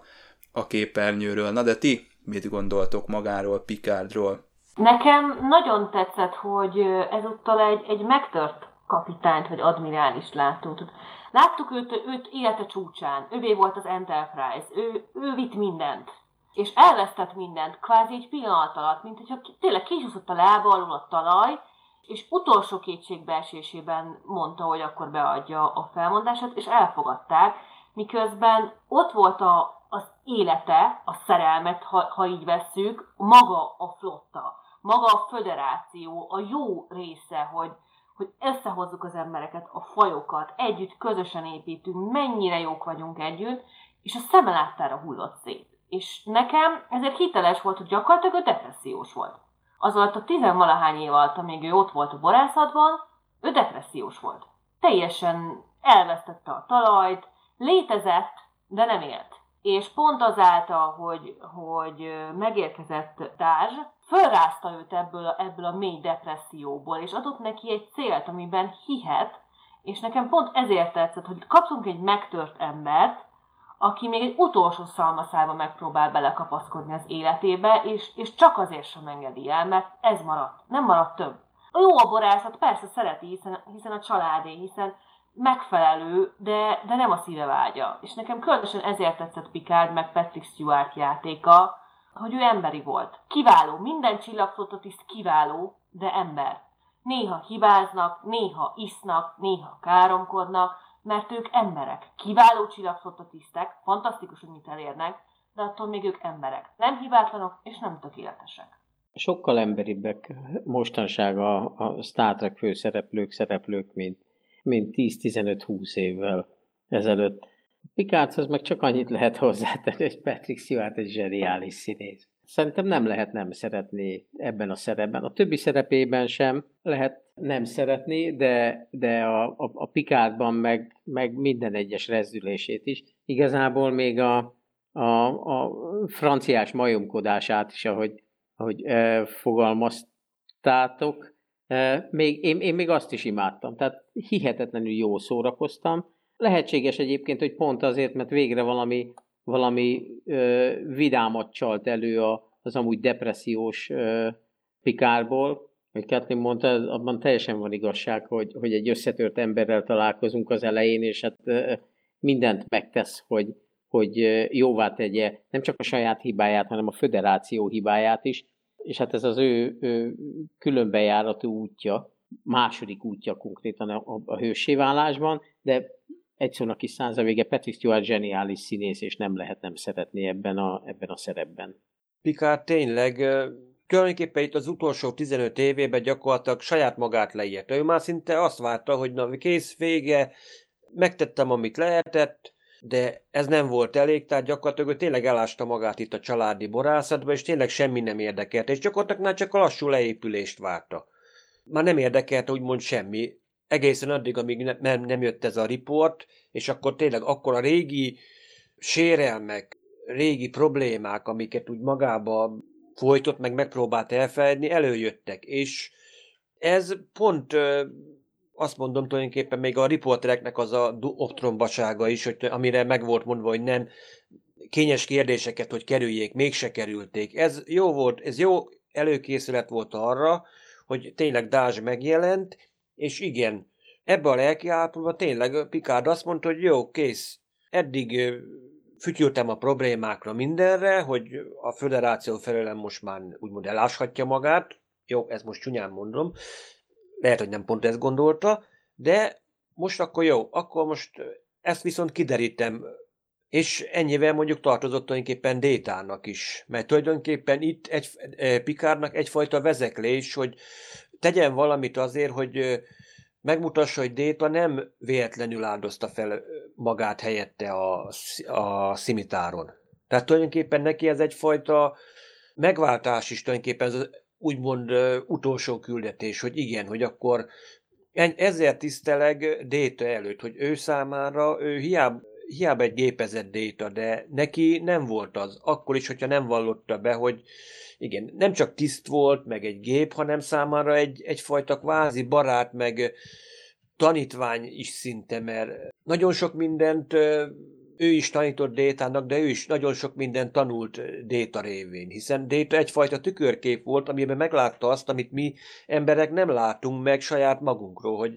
Speaker 1: a képernyőről. Na de ti mit gondoltok magáról, Picardról?
Speaker 2: Nekem nagyon tetszett, hogy ezúttal egy, egy megtört kapitányt vagy admirálist láttunk. Láttuk őt, őt élete csúcsán, ővé volt az Enterprise, ő, ő vitt mindent. És elvesztett mindent, kvázi egy pillanat alatt, mint hogyha tényleg kisúszott a lába alul a talaj, és utolsó kétségbeesésében mondta, hogy akkor beadja a felmondását, és elfogadták, miközben ott volt a, az élete, a szerelmet, ha, ha így vesszük, maga a flotta, maga a föderáció, a jó része, hogy, hogy összehozzuk az embereket, a fajokat, együtt közösen építünk, mennyire jók vagyunk együtt, és a szeme láttára hullott szét. És nekem ezért hiteles volt, hogy gyakorlatilag ő depressziós volt. Az alatt a tizenvalahány év alatt, amíg ő ott volt a borászatban, ő depressziós volt. Teljesen elvesztette a talajt, létezett, de nem élt. És pont azáltal, hogy, hogy megérkezett Dázs, fölrázta őt ebből a, ebből a mély depresszióból, és adott neki egy célt, amiben hihet, és nekem pont ezért tetszett, hogy kaptunk egy megtört embert, aki még egy utolsó szalmaszába megpróbál belekapaszkodni az életébe, és, és csak azért sem engedi el, mert ez maradt, nem maradt több. A jó a borászat persze szereti, hiszen, hiszen a családé, hiszen megfelelő, de, de nem a szíve vágya. És nekem különösen ezért tetszett Picard meg Patrick Stewart játéka, hogy ő emberi volt. Kiváló, minden csillagfototiszt kiváló, de ember. Néha hibáznak, néha isznak, néha káromkodnak, mert ők emberek. Kiváló csillagfototisztek, fantasztikus, hogy mit elérnek, de attól még ők emberek. Nem hibátlanok és nem tökéletesek.
Speaker 3: Sokkal emberibbek mostanság a, a Star Trek főszereplők, szereplők, mint, mint 10-15-20 évvel ezelőtt. Picardhoz meg csak annyit lehet hozzátenni, hogy Patrick Stewart egy zseniális színész. Szerintem nem lehet nem szeretni ebben a szerepben. A többi szerepében sem lehet nem szeretni, de, de a, a, a Picardban meg, meg minden egyes rezdülését is. Igazából még a, a, a franciás majomkodását is, ahogy, ahogy e, fogalmaztátok, e, még, én, én még azt is imádtam. Tehát hihetetlenül jó szórakoztam. Lehetséges egyébként, hogy pont azért, mert végre valami, valami ö, vidámat csalt elő a, az amúgy depressziós ö, Pikárból, hogy Kathleen mondta, abban teljesen van igazság, hogy, hogy egy összetört emberrel találkozunk az elején, és hát mindent megtesz, hogy, hogy jóvá tegye nem csak a saját hibáját, hanem a föderáció hibáját is, és hát ez az ő, ő különbejáratú útja, második útja konkrétan a, a, a hősévállásban, de egy szónak is száz a vége, Patrick Stewart zseniális színész, és nem lehet nem szeretni ebben a, ebben a szerepben.
Speaker 4: Picard tényleg tulajdonképpen itt az utolsó 15 évében gyakorlatilag saját magát leírta. Ő már szinte azt várta, hogy na kész, vége, megtettem, amit lehetett, de ez nem volt elég, tehát gyakorlatilag ő tényleg elásta magát itt a családi borászatba, és tényleg semmi nem érdekelt, és gyakorlatilag már csak a lassú leépülést várta. Már nem érdekelt úgymond semmi, egészen addig, amíg ne, nem, nem jött ez a riport, és akkor tényleg akkor a régi sérelmek, régi problémák, amiket úgy magába folytott, meg megpróbált elfelejteni, előjöttek, és ez pont azt mondom tulajdonképpen még a riportereknek az a optrombasága is, hogy amire meg volt mondva, hogy nem kényes kérdéseket, hogy kerüljék, mégse kerülték. Ez jó volt, ez jó előkészület volt arra, hogy tényleg Dázs megjelent, és igen, ebbe a lelkiállapotban tényleg Picard azt mondta, hogy jó, kész, eddig fütyültem a problémákra mindenre, hogy a föderáció felelem most már úgymond eláshatja magát. Jó, ez most csúnyán mondom. Lehet, hogy nem pont ezt gondolta, de most akkor jó, akkor most ezt viszont kiderítem, és ennyivel mondjuk tartozott tulajdonképpen Détának is, mert tulajdonképpen itt egy, Pikárnak egyfajta vezeklés, hogy tegyen valamit azért, hogy megmutassa, hogy Déta nem véletlenül áldozta fel magát helyette a, a szimitáron. Tehát tulajdonképpen neki ez egyfajta megváltás is tulajdonképpen ez úgymond utolsó küldetés, hogy igen, hogy akkor ezért tiszteleg Déta előtt, hogy ő számára, ő hiába, hiába egy gépezett data, de neki nem volt az. Akkor is, hogyha nem vallotta be, hogy igen, nem csak tiszt volt, meg egy gép, hanem számára egy, egyfajta kvázi barát, meg tanítvány is szinte, mert nagyon sok mindent ő is tanított Détának, de ő is nagyon sok mindent tanult Déta révén, hiszen Déta egyfajta tükörkép volt, amiben meglátta azt, amit mi emberek nem látunk meg saját magunkról, hogy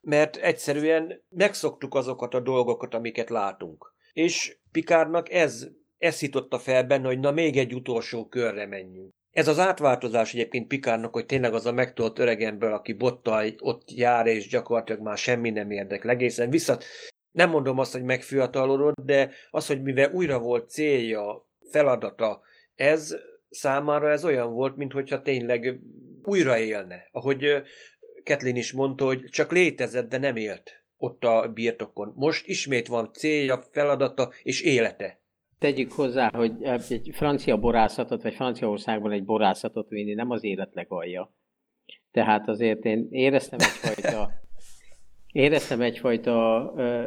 Speaker 4: mert egyszerűen megszoktuk azokat a dolgokat, amiket látunk. És Pikárnak ez, ez hitotta fel benne, hogy na még egy utolsó körre menjünk. Ez az átváltozás egyébként Pikárnak, hogy tényleg az a megtolt öregemből, aki bottal ott jár, és gyakorlatilag már semmi nem érdekl egészen vissza. Nem mondom azt, hogy megfiatalodott, de az, hogy mivel újra volt célja, feladata, ez számára ez olyan volt, mintha tényleg újra élne. Ahogy Ketlin is mondta, hogy csak létezett, de nem élt ott a birtokon. Most ismét van célja, feladata és élete.
Speaker 3: Tegyük hozzá, hogy egy francia borászatot, vagy Franciaországban egy borászatot vinni nem az élet legalja. Tehát azért én éreztem egyfajta, *laughs* éreztem egyfajta uh,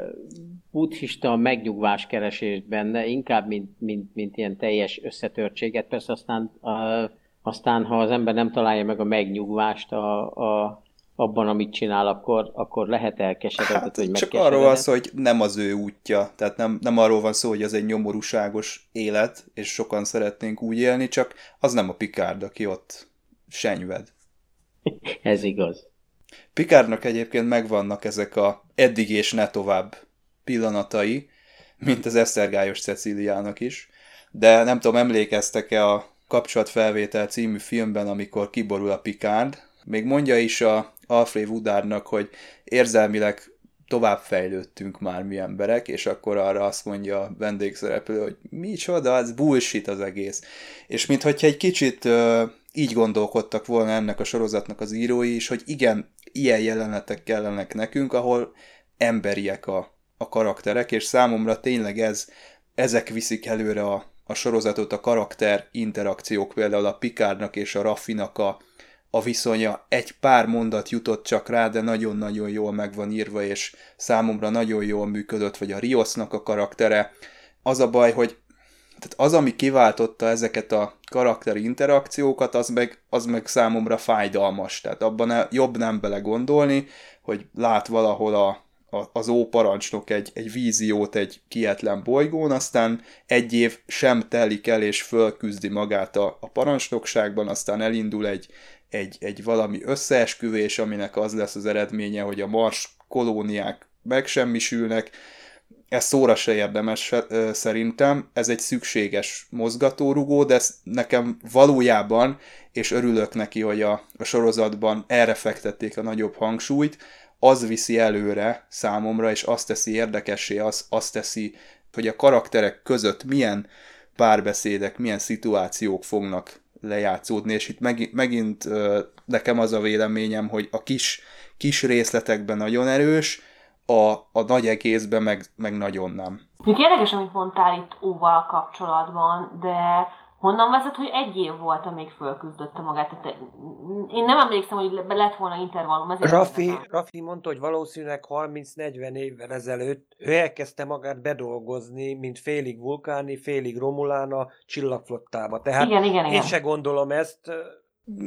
Speaker 3: buddhista megnyugváskeresést benne, inkább, mint, mint, mint ilyen teljes összetörtséget. Persze aztán, uh, aztán, ha az ember nem találja meg a megnyugvást a, a abban, amit csinál, akkor, akkor lehet elkeseredett, hát, hogy
Speaker 1: Csak arról van szó, hogy nem az ő útja. Tehát nem, nem arról van szó, hogy ez egy nyomorúságos élet, és sokan szeretnénk úgy élni, csak az nem a Picard, aki ott senyved. *laughs*
Speaker 3: ez igaz.
Speaker 1: Picardnak egyébként megvannak ezek a eddig és ne tovább pillanatai, mint az Esztergályos Ceciliának is, de nem tudom, emlékeztek-e a Kapcsolatfelvétel című filmben, amikor kiborul a Picard, még mondja is a Alfred Woodardnak, hogy érzelmileg tovább fejlődtünk már mi emberek, és akkor arra azt mondja a vendégszereplő, hogy micsoda, ez bullshit az egész. És mintha egy kicsit uh, így gondolkodtak volna ennek a sorozatnak az írói is, hogy igen, ilyen jelenetek kellenek nekünk, ahol emberiek a, a karakterek, és számomra tényleg ez, ezek viszik előre a, a sorozatot, a karakter interakciók, például a Pikárnak és a Raffinak a, a viszonya. Egy pár mondat jutott csak rá, de nagyon-nagyon jól meg van írva, és számomra nagyon jól működött, vagy a Riosnak a karaktere. Az a baj, hogy tehát az, ami kiváltotta ezeket a karakteri interakciókat, az meg, az meg számomra fájdalmas. Tehát abban jobb nem bele gondolni, hogy lát valahol a, a, az óparancsnok egy, egy víziót egy kietlen bolygón, aztán egy év sem telik el, és fölküzdi magát a, a parancsnokságban, aztán elindul egy, egy, egy valami összeesküvés, aminek az lesz az eredménye, hogy a Mars kolóniák megsemmisülnek, ez szóra se érdemes szerintem, ez egy szükséges mozgatórugó, de ez nekem valójában, és örülök neki, hogy a, a sorozatban erre fektették a nagyobb hangsúlyt, az viszi előre számomra, és azt teszi érdekessé, az, azt teszi, hogy a karakterek között milyen párbeszédek, milyen szituációk fognak lejátszódni, és itt megint, megint nekem az a véleményem, hogy a kis, kis részletekben nagyon erős, a, a nagy egészben meg, meg nagyon nem.
Speaker 2: Még érdekes, amit mondtál itt óval kapcsolatban, de honnan vezet, hogy egy év volt, amíg fölküzdötte magát? Tehát én nem emlékszem, hogy lett volna intervallum.
Speaker 4: Rafi, Rafi mondta, hogy valószínűleg 30-40 évvel ezelőtt ő elkezdte magát bedolgozni, mint félig vulkáni, félig romulán a csillagflottába. Tehát igen, igen, igen. én se gondolom ezt.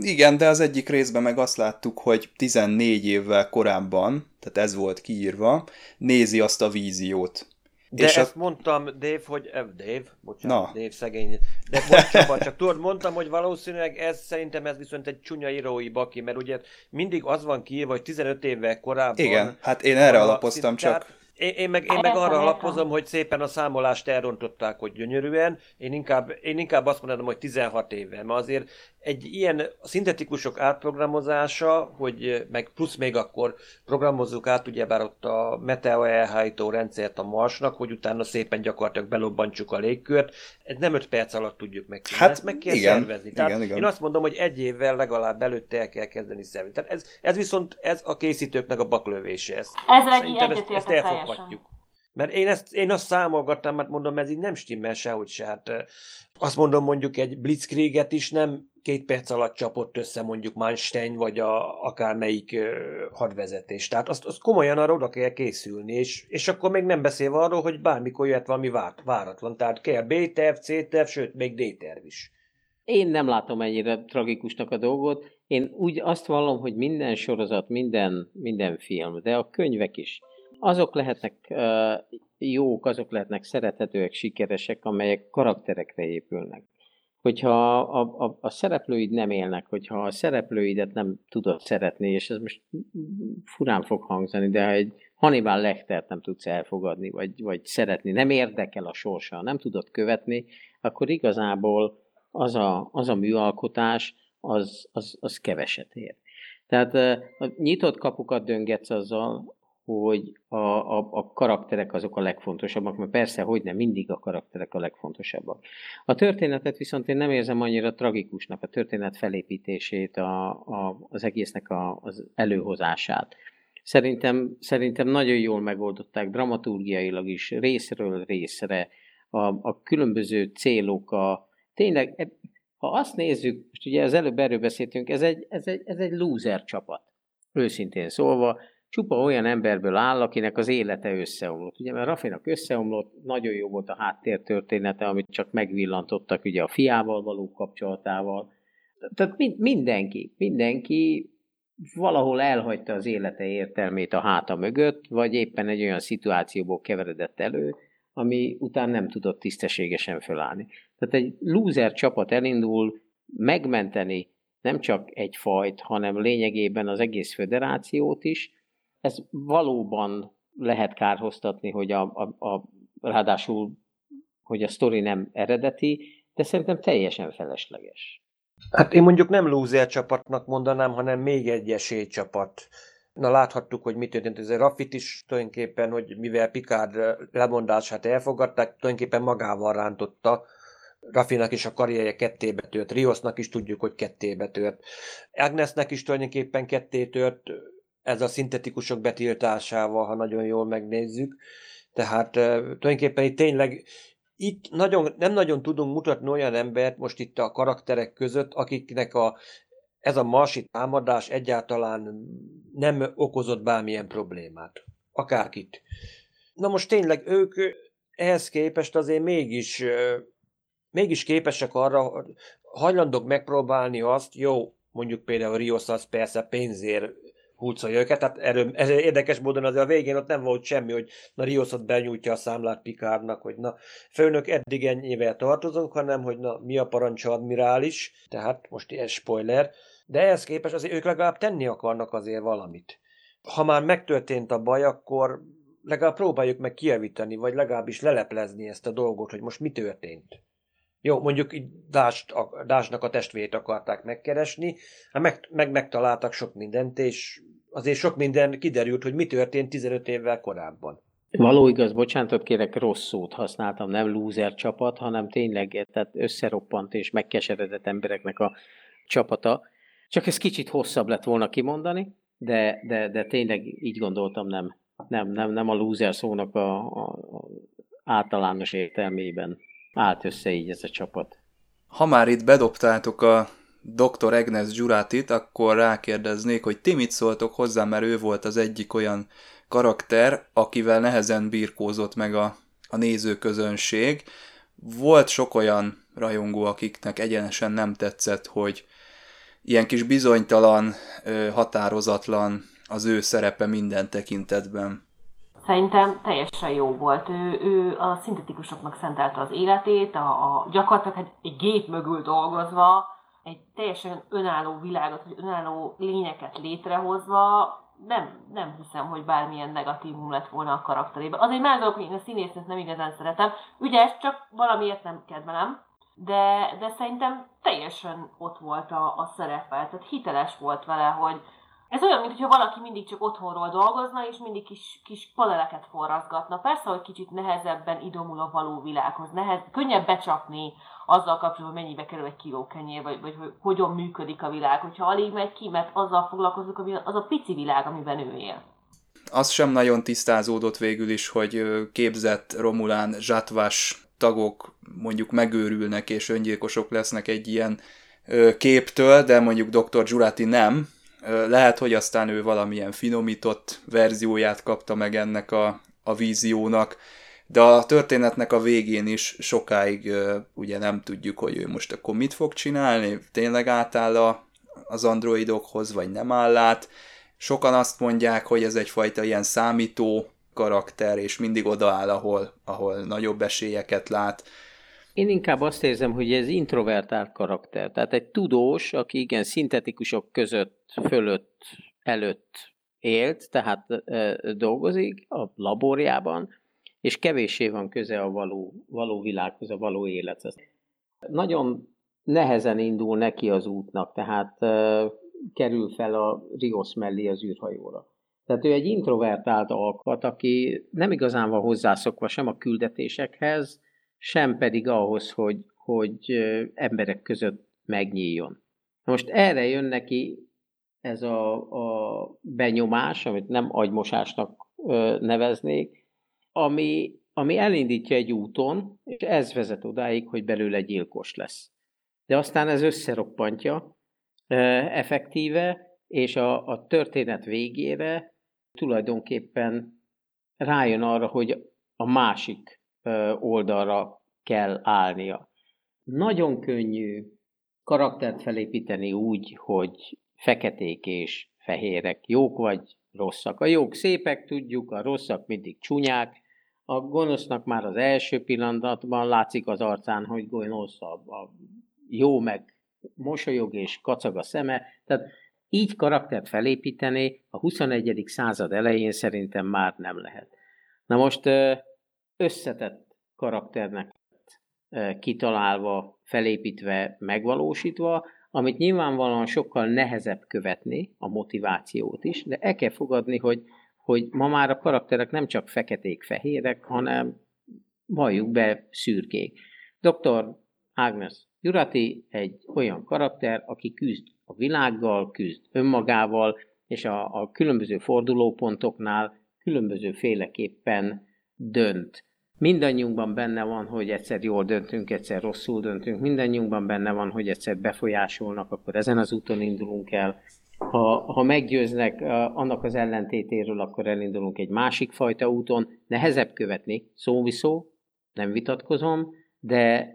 Speaker 1: Igen, de az egyik részben meg azt láttuk, hogy 14 évvel korábban, tehát ez volt kiírva, nézi azt a víziót,
Speaker 4: de és ezt a... mondtam, Dave, hogy... Eh, Dave? Bocsánat, Na. Dave szegény. De bocsánat, csak tudod, mondtam, hogy valószínűleg ez szerintem ez viszont egy csúnya írói baki, mert ugye mindig az van kiírva, hogy 15 évvel korábban...
Speaker 1: Igen, hát én erre alapoztam, csak...
Speaker 4: Én, én, meg, én meg arra alapozom, hogy szépen a számolást elrontották, hogy gyönyörűen. Én inkább, én inkább azt mondanám, hogy 16 éve, mert azért egy ilyen szintetikusok átprogramozása, hogy meg plusz még akkor programozzuk át ugyebár ott a meteor elhárító rendszert a Marsnak, hogy utána szépen gyakorlatilag belobbantsuk a légkört, ez nem 5 perc alatt tudjuk meg. Hát ezt meg kell igen, szervezni. Tehát igen, igen. Én azt mondom, hogy egy évvel legalább előtte el kell kezdeni szervezni. Tehát ez, ez viszont ez a készítőknek a baklövése. Ez,
Speaker 2: Ezzel Szerintem ezt, ezt elfogadjuk.
Speaker 4: Mert én, ezt, én azt számolgattam, mert mondom, ez így nem stimmel sehogy se. Hát azt mondom, mondjuk egy blitzkrieget is nem két perc alatt csapott össze mondjuk Manstein, vagy a, akármelyik hadvezetés. Tehát azt, azt komolyan arra oda kell készülni, és, és akkor még nem beszélve arról, hogy bármikor jöhet valami várt, váratlan. Tehát kell B-terv, C-terv, sőt, még D-terv is.
Speaker 3: Én nem látom ennyire tragikusnak a dolgot. Én úgy azt vallom, hogy minden sorozat, minden, minden film, de a könyvek is, azok lehetnek uh, jók, azok lehetnek szerethetőek, sikeresek, amelyek karakterekre épülnek. Hogyha a, a, a szereplőid nem élnek, hogyha a szereplőidet nem tudod szeretni, és ez most furán fog hangzani, de ha egy Hannibal Lechtert nem tudsz elfogadni, vagy, vagy szeretni, nem érdekel a sorsa, nem tudod követni, akkor igazából az a, az a műalkotás, az, az, az keveset ér. Tehát a nyitott kapukat döngetsz azzal, hogy a, a, a karakterek azok a legfontosabbak, mert persze, hogy nem, mindig a karakterek a legfontosabbak. A történetet viszont én nem érzem annyira tragikusnak, a történet felépítését, a, a, az egésznek a, az előhozását. Szerintem, szerintem nagyon jól megoldották dramaturgiailag is, részről részre, a, a különböző célok, a, tényleg, e, ha azt nézzük, most ugye az előbb erről beszéltünk, ez egy, ez egy, ez egy loser csapat. Őszintén szólva, csupa olyan emberből áll, akinek az élete összeomlott. Ugye, mert Rafinak összeomlott, nagyon jó volt a háttértörténete, amit csak megvillantottak ugye a fiával való kapcsolatával. Tehát mindenki, mindenki valahol elhagyta az élete értelmét a háta mögött, vagy éppen egy olyan szituációból keveredett elő, ami után nem tudott tisztességesen fölállni. Tehát egy loser csapat elindul megmenteni nem csak egy fajt, hanem lényegében az egész föderációt is. Ez valóban lehet kárhoztatni, hogy a, a, a ráadásul, hogy a sztori nem eredeti, de szerintem teljesen felesleges.
Speaker 4: Hát én mondjuk nem loser csapatnak mondanám, hanem még egy esélycsapat. Na láthattuk, hogy mi történt. Ez a Raffit is tulajdonképpen, hogy mivel Picard lemondását elfogadták, tulajdonképpen magával rántotta Rafinak is a karrierje kettébe tört, Riosnak is tudjuk, hogy kettébe tört. Agnesnek is tulajdonképpen ketté tört, ez a szintetikusok betiltásával, ha nagyon jól megnézzük. Tehát tulajdonképpen itt tényleg itt nagyon, nem nagyon tudunk mutatni olyan embert most itt a karakterek között, akiknek a, ez a marsi támadás egyáltalán nem okozott bármilyen problémát. Akárkit. Na most tényleg ők ehhez képest azért mégis mégis képesek arra, hajlandók megpróbálni azt, jó, mondjuk például Rios az persze pénzért húzolja őket, tehát erről, ez érdekes módon azért a végén ott nem volt semmi, hogy na Rios ott benyújtja a számlát Pikárnak, hogy na főnök eddig ennyivel tartozunk, hanem hogy na mi a parancsa admirális, tehát most ilyen spoiler, de ehhez képest azért ők legalább tenni akarnak azért valamit. Ha már megtörtént a baj, akkor legalább próbáljuk meg kijavítani, vagy legalábbis leleplezni ezt a dolgot, hogy most mi történt. Jó, mondjuk Dást, Dásnak a testvét akarták megkeresni, hát meg, meg megtaláltak sok mindent, és azért sok minden kiderült, hogy mi történt 15 évvel korábban.
Speaker 3: Való igaz, bocsánatot kérek, rossz szót használtam, nem loser csapat, hanem tényleg tehát összeroppant és megkeseredett embereknek a csapata. Csak ez kicsit hosszabb lett volna kimondani, de, de, de tényleg így gondoltam, nem, nem, nem, nem a loser szónak a, a, a általános értelmében állt össze így ez a csapat.
Speaker 1: Ha már itt bedobtátok a Dr. Agnes Gyurátit, akkor rákérdeznék, hogy ti mit szóltok hozzá, mert ő volt az egyik olyan karakter, akivel nehezen birkózott meg a, a nézőközönség. Volt sok olyan rajongó, akiknek egyenesen nem tetszett, hogy ilyen kis bizonytalan, határozatlan az ő szerepe minden tekintetben.
Speaker 2: Szerintem teljesen jó volt. Ő, ő a szintetikusoknak szentelte az életét, a, a gyakorlatilag egy, gép mögül dolgozva, egy teljesen önálló világot, vagy önálló lényeket létrehozva, nem, nem hiszem, hogy bármilyen negatívum lett volna a karakterében. Az egy dolog, hogy én a színésznőt nem igazán szeretem. Ügyes, csak valamiért nem kedvelem. De, de szerintem teljesen ott volt a, a szerepe. Tehát hiteles volt vele, hogy, ez olyan, mintha valaki mindig csak otthonról dolgozna, és mindig kis, kis paneleket forrazgatna. Persze, hogy kicsit nehezebben idomul a való világhoz. Nehez, könnyebb becsapni azzal kapcsolatban, mennyibe kerül egy kiló kenyér, vagy, vagy hogy hogyan működik a világ. Hogyha alig megy ki, mert azzal foglalkozunk, az a pici világ, amiben ő él.
Speaker 1: Az sem nagyon tisztázódott végül is, hogy képzett Romulán zsátvás tagok mondjuk megőrülnek és öngyilkosok lesznek egy ilyen képtől, de mondjuk Dr. Giurati nem. Lehet, hogy aztán ő valamilyen finomított verzióját kapta meg ennek a, a víziónak, de a történetnek a végén is sokáig ugye nem tudjuk, hogy ő most akkor mit fog csinálni, tényleg átáll az androidokhoz, vagy nem áll át. Sokan azt mondják, hogy ez egyfajta ilyen számító karakter, és mindig odaáll, ahol, ahol nagyobb esélyeket lát.
Speaker 3: Én inkább azt érzem, hogy ez introvertált karakter. Tehát egy tudós, aki igen szintetikusok között, fölött, előtt élt, tehát e, dolgozik a laborjában, és kevéssé van köze a való, való világhoz, a való élethez. Nagyon nehezen indul neki az útnak, tehát kerül fel a Rios mellé az űrhajóra. Tehát ő egy introvertált alkat, aki nem igazán van hozzászokva sem a küldetésekhez, sem pedig ahhoz, hogy, hogy emberek között megnyíljon. Most erre jön neki ez a, a benyomás, amit nem agymosásnak neveznék, ami, ami elindítja egy úton, és ez vezet odáig, hogy belőle gyilkos lesz. De aztán ez összeroppantja effektíve, és a, a történet végére tulajdonképpen rájön arra, hogy a másik oldalra kell állnia. Nagyon könnyű karaktert felépíteni úgy, hogy feketék és fehérek, jók vagy rosszak. A jók szépek, tudjuk, a rosszak mindig csúnyák, a gonosznak már az első pillanatban látszik az arcán, hogy gonosz, a, a jó meg mosolyog és kacag a szeme. Tehát így karaktert felépíteni a 21. század elején szerintem már nem lehet. Na most összetett karakternek kitalálva, felépítve, megvalósítva, amit nyilvánvalóan sokkal nehezebb követni, a motivációt is, de el kell fogadni, hogy, hogy ma már a karakterek nem csak feketék-fehérek, hanem valljuk be szürkék. Dr. Agnes Jurati egy olyan karakter, aki küzd a világgal, küzd önmagával, és a, a különböző fordulópontoknál különböző féleképpen dönt. Mindannyiunkban benne van, hogy egyszer jól döntünk, egyszer rosszul döntünk, mindannyiunkban benne van, hogy egyszer befolyásolnak, akkor ezen az úton indulunk el. Ha, ha meggyőznek annak az ellentétéről, akkor elindulunk egy másik fajta úton. Nehezebb követni, szóviszó, nem vitatkozom, de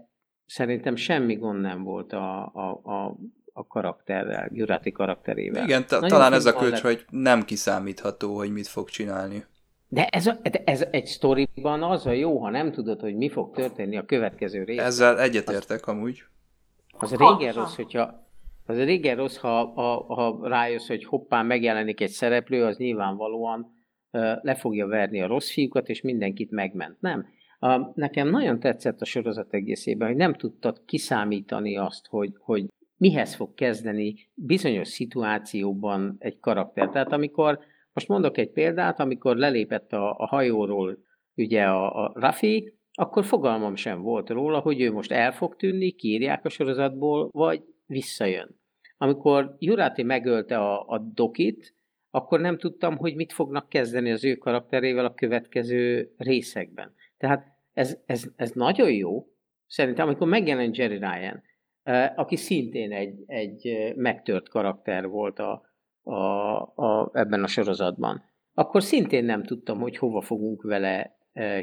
Speaker 3: szerintem semmi gond nem volt a, a, a, a karakterrel, Jurati karakterével.
Speaker 1: Igen, talán ez a kulcs, hogy nem kiszámítható, hogy mit fog csinálni.
Speaker 3: De ez, a, ez egy sztoriban az a jó, ha nem tudod, hogy mi fog történni a következő részben.
Speaker 1: Ezzel egyetértek az, amúgy.
Speaker 3: Az régen rossz, hogyha az régen rossz, ha, ha, ha rájössz, hogy hoppá megjelenik egy szereplő, az nyilvánvalóan le fogja verni a rossz fiúkat, és mindenkit megment. Nem. Nekem nagyon tetszett a sorozat egészében, hogy nem tudtad kiszámítani azt, hogy, hogy mihez fog kezdeni bizonyos szituációban egy karakter. Tehát amikor most mondok egy példát, amikor lelépett a, a hajóról ugye a, a Rafi, akkor fogalmam sem volt róla, hogy ő most el fog tűnni, kírják a sorozatból, vagy visszajön. Amikor Jurati megölte a, a Dokit, akkor nem tudtam, hogy mit fognak kezdeni az ő karakterével a következő részekben. Tehát ez, ez, ez nagyon jó. Szerintem, amikor megjelent Jerry Ryan, aki szintén egy, egy megtört karakter volt a, a, a, ebben a sorozatban, akkor szintén nem tudtam, hogy hova fogunk vele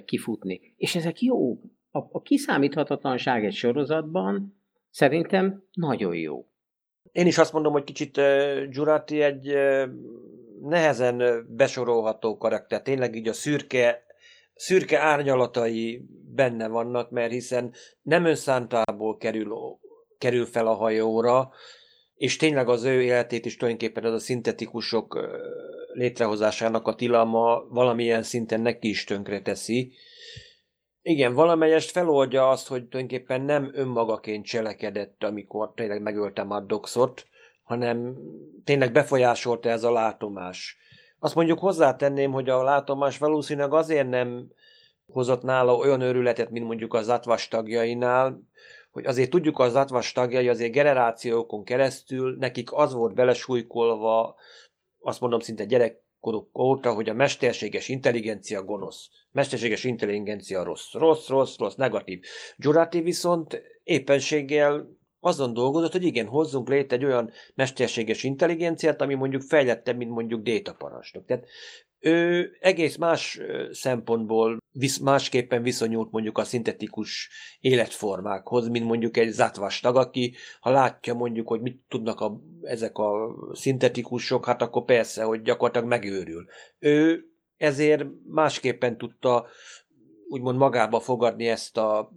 Speaker 3: kifutni. És ezek jó. A, a kiszámíthatatlanság egy sorozatban szerintem nagyon jó.
Speaker 4: Én is azt mondom, hogy kicsit uh, egy uh, nehezen besorolható karakter. Tényleg így a szürke, szürke árnyalatai benne vannak, mert hiszen nem önszántából kerül, kerül fel a hajóra, és tényleg az ő életét is tulajdonképpen az a szintetikusok létrehozásának a tilalma valamilyen szinten neki is tönkre teszi. Igen, valamelyest feloldja azt, hogy tulajdonképpen nem önmagaként cselekedett, amikor tényleg megöltem a doxot, hanem tényleg befolyásolta ez a látomás. Azt mondjuk hozzátenném, hogy a látomás valószínűleg azért nem hozott nála olyan örületet, mint mondjuk az atvas tagjainál, hogy azért tudjuk az atvas tagjai azért generációkon keresztül, nekik az volt belesújkolva, azt mondom szinte gyerekkoruk óta, hogy a mesterséges intelligencia gonosz. Mesterséges intelligencia rossz. Rossz, rossz, rossz, negatív. Giurati viszont éppenséggel azon dolgozott, hogy igen, hozzunk létre egy olyan mesterséges intelligenciát, ami mondjuk fejlettebb, mint mondjuk détaparancsnok. Tehát ő egész más szempontból visz, másképpen viszonyult mondjuk a szintetikus életformákhoz, mint mondjuk egy zatvastag, aki ha látja mondjuk, hogy mit tudnak a, ezek a szintetikusok, hát akkor persze, hogy gyakorlatilag megőrül. Ő ezért másképpen tudta úgymond magába fogadni ezt a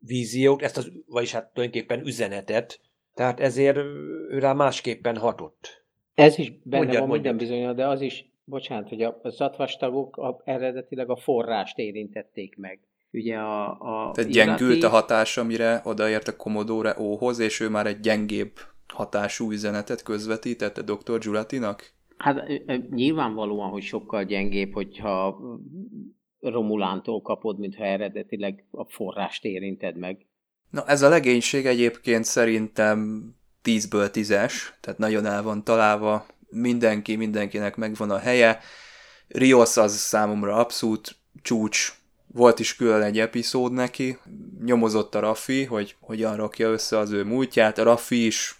Speaker 4: víziót, ezt az, vagyis hát tulajdonképpen üzenetet, tehát ezért ő rá másképpen hatott.
Speaker 3: Ez is benne mondjad, van mondjad. minden bizonyal, de az is, bocsánat, hogy a zatvastagok a, eredetileg a forrást érintették meg. Ugye a, a
Speaker 1: Tehát gyengült a hatás, amire odaért a Commodore O-hoz, és ő már egy gyengébb hatású üzenetet közvetítette Dr. Giulatinak?
Speaker 3: Hát nyilvánvalóan, hogy sokkal gyengébb, hogyha Romulántól kapod, mintha eredetileg a forrást érinted meg.
Speaker 1: Na ez a legénység egyébként szerintem 10-ből 10-es, tehát nagyon el van találva, mindenki, mindenkinek megvan a helye. Rios az számomra abszolút csúcs, volt is külön egy epizód neki, nyomozott a Raffi, hogy hogyan rakja össze az ő múltját, a Raffi is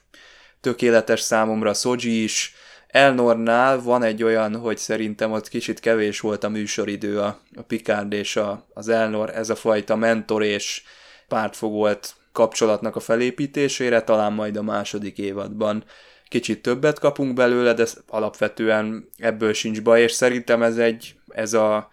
Speaker 1: tökéletes számomra, Soji is, Elnornál van egy olyan, hogy szerintem ott kicsit kevés volt a műsoridő a, a Picard és a, az Elnor, ez a fajta mentor és pártfogolt kapcsolatnak a felépítésére, talán majd a második évadban. Kicsit többet kapunk belőle, de alapvetően ebből sincs baj, és szerintem ez egy, ez a,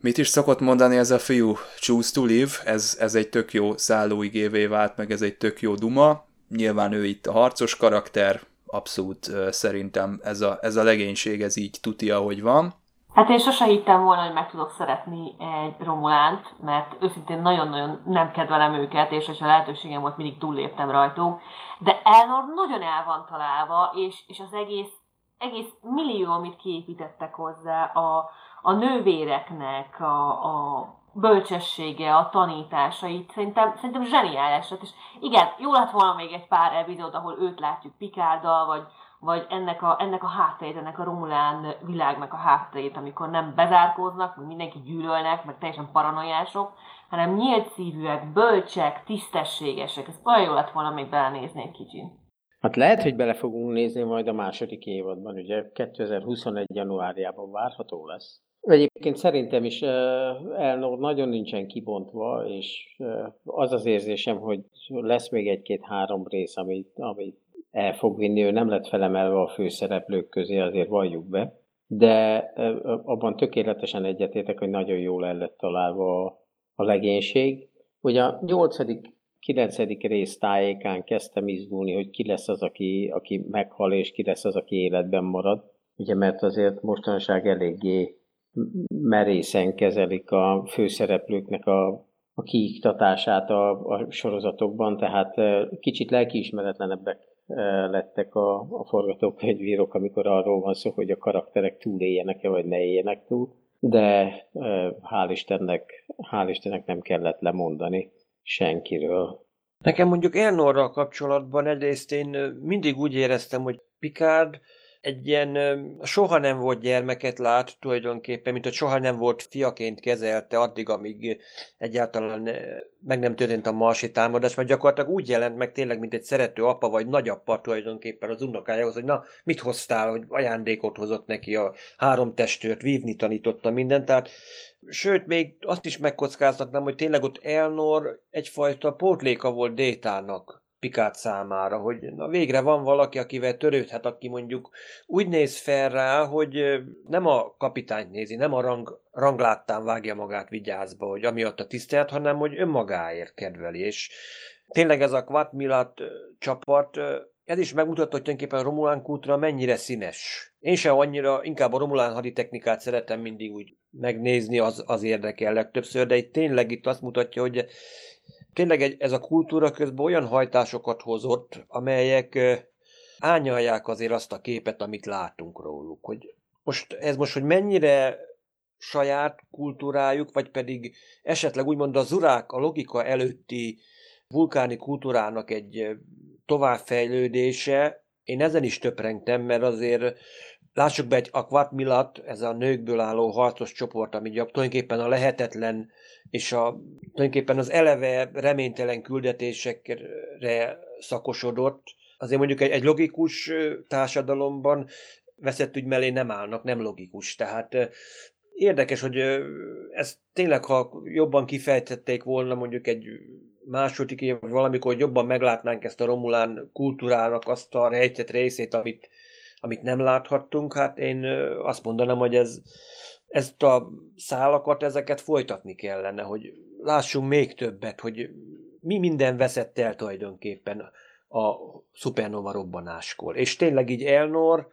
Speaker 1: mit is szokott mondani ez a fiú, choose to live, ez, ez egy tök jó szállóigévé vált, meg ez egy tök jó duma, nyilván ő itt a harcos karakter, abszolút szerintem ez a, ez a legénység, ez így tuti, ahogy van.
Speaker 2: Hát én sose hittem volna, hogy meg tudok szeretni egy Romulánt, mert őszintén nagyon-nagyon nem kedvelem őket, és ha lehetőségem volt, mindig túlléptem rajtuk. De Elnor nagyon el van találva, és, és az egész, egész millió, amit kiépítettek hozzá, a, a nővéreknek, a, a bölcsessége, a tanításait, szerintem, szerintem zseniális És igen, jó lett volna még egy pár epizód, ahol őt látjuk Pikárdal, vagy, vagy ennek a, ennek a hátterét, ennek a Romulán világnak a hátterét, amikor nem bezárkóznak, meg mindenki gyűlölnek, meg teljesen paranoiások, hanem nyílt szívűek, bölcsek, tisztességesek. Ez olyan jó lett volna még belenézni egy kicsit.
Speaker 3: Hát lehet, hogy bele fogunk nézni majd a második évadban, ugye 2021. januárjában várható lesz. Egyébként szerintem is Elnor nagyon nincsen kibontva, és az az érzésem, hogy lesz még egy-két-három rész, amit, amit el fog vinni, ő nem lett felemelve a főszereplők közé, azért valljuk be, de abban tökéletesen egyetétek, hogy nagyon jól el lett találva a legénység. Ugye a nyolcadik, kilencedik rész tájékán kezdtem izgulni, hogy ki lesz az, aki, aki meghal, és ki lesz az, aki életben marad. Ugye, mert azért mostanság eléggé merészen kezelik a főszereplőknek a, a kiiktatását a, a sorozatokban, tehát kicsit lelkiismeretlenebbek lettek a, a forgatókönyvírók, amikor arról van szó, hogy a karakterek túléljenek-e, vagy ne éljenek túl, de hál' Istennek, hál' Istennek nem kellett lemondani senkiről.
Speaker 4: Nekem mondjuk Elnorral kapcsolatban egyrészt én mindig úgy éreztem, hogy Picard egy ilyen soha nem volt gyermeket lát tulajdonképpen, mint hogy soha nem volt fiaként kezelte addig, amíg egyáltalán meg nem történt a marsi támadás, mert gyakorlatilag úgy jelent meg tényleg, mint egy szerető apa vagy nagyappa tulajdonképpen az unokájához, hogy na, mit hoztál, hogy ajándékot hozott neki a három testőrt, vívni tanította mindent, tehát Sőt, még azt is megkockáztatnám, hogy tényleg ott Elnor egyfajta pótléka volt Détának Pikát számára, hogy na végre van valaki, akivel törődhet, aki mondjuk úgy néz fel rá, hogy nem a kapitányt nézi, nem a rang, rangláttán vágja magát vigyázba, hogy amiatt a tisztelt, hanem hogy önmagáért kedveli, és tényleg ez a Quat Milat csapat, ez is megmutatta, hogy tulajdonképpen Romulán kútra mennyire színes. Én sem annyira, inkább a Romulán haditechnikát szeretem mindig úgy megnézni, az, az érdekel legtöbbször, de itt tényleg itt azt mutatja, hogy tényleg egy, ez a kultúra közben olyan hajtásokat hozott, amelyek ányalják azért azt a képet, amit látunk róluk. Hogy most ez most, hogy mennyire saját kultúrájuk, vagy pedig esetleg úgymond a zurák, a logika előtti vulkáni kultúrának egy továbbfejlődése, én ezen is töprengtem, mert azért lássuk be, egy Aquat Milat, ez a nőkből álló harcos csoport, ami tulajdonképpen a lehetetlen és a, tulajdonképpen az eleve reménytelen küldetésekre szakosodott, azért mondjuk egy, egy logikus társadalomban veszett ügy mellé nem állnak, nem logikus. Tehát érdekes, hogy ez tényleg, ha jobban kifejtették volna mondjuk egy második év, vagy valamikor jobban meglátnánk ezt a Romulán kultúrának azt a rejtett részét, amit, amit nem láthattunk, hát én azt mondanám, hogy ez, ezt a szálakat, ezeket folytatni kellene, hogy lássunk még többet, hogy mi minden veszett el tulajdonképpen a szupernova robbanáskor. És tényleg így Elnor,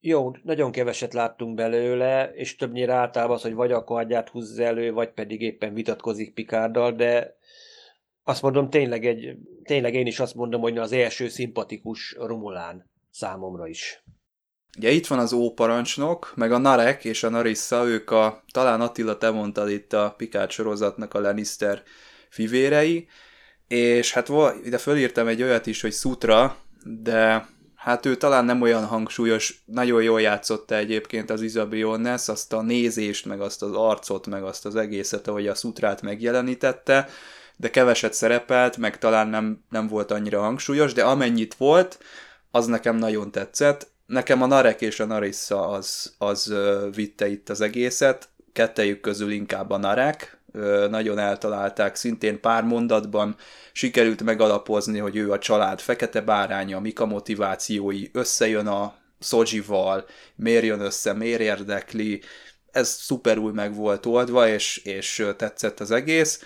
Speaker 4: jó, nagyon keveset láttunk belőle, és többnyire általában az, hogy vagy a kardját húzza elő, vagy pedig éppen vitatkozik Pikárdal, de azt mondom, tényleg, egy, tényleg én is azt mondom, hogy az első szimpatikus Romulán számomra is.
Speaker 1: Ugye itt van az óparancsnok, meg a Narek és a Narissa, ők a, talán Attila te mondtad itt a Pikát sorozatnak a Lannister fivérei, és hát ide fölírtam egy olyat is, hogy Sutra, de hát ő talán nem olyan hangsúlyos, nagyon jól játszotta egyébként az Isabionnes, azt a nézést, meg azt az arcot, meg azt az egészet, ahogy a Sutrát megjelenítette, de keveset szerepelt, meg talán nem, nem volt annyira hangsúlyos, de amennyit volt, az nekem nagyon tetszett. Nekem a Narek és a Narissa az, az vitte itt az egészet, kettejük közül inkább a Narek, nagyon eltalálták, szintén pár mondatban. Sikerült megalapozni, hogy ő a család fekete báránya, mik a motivációi, összejön a Szodzsival, miért jön össze, miért érdekli, ez szuperul meg volt oldva, és, és tetszett az egész.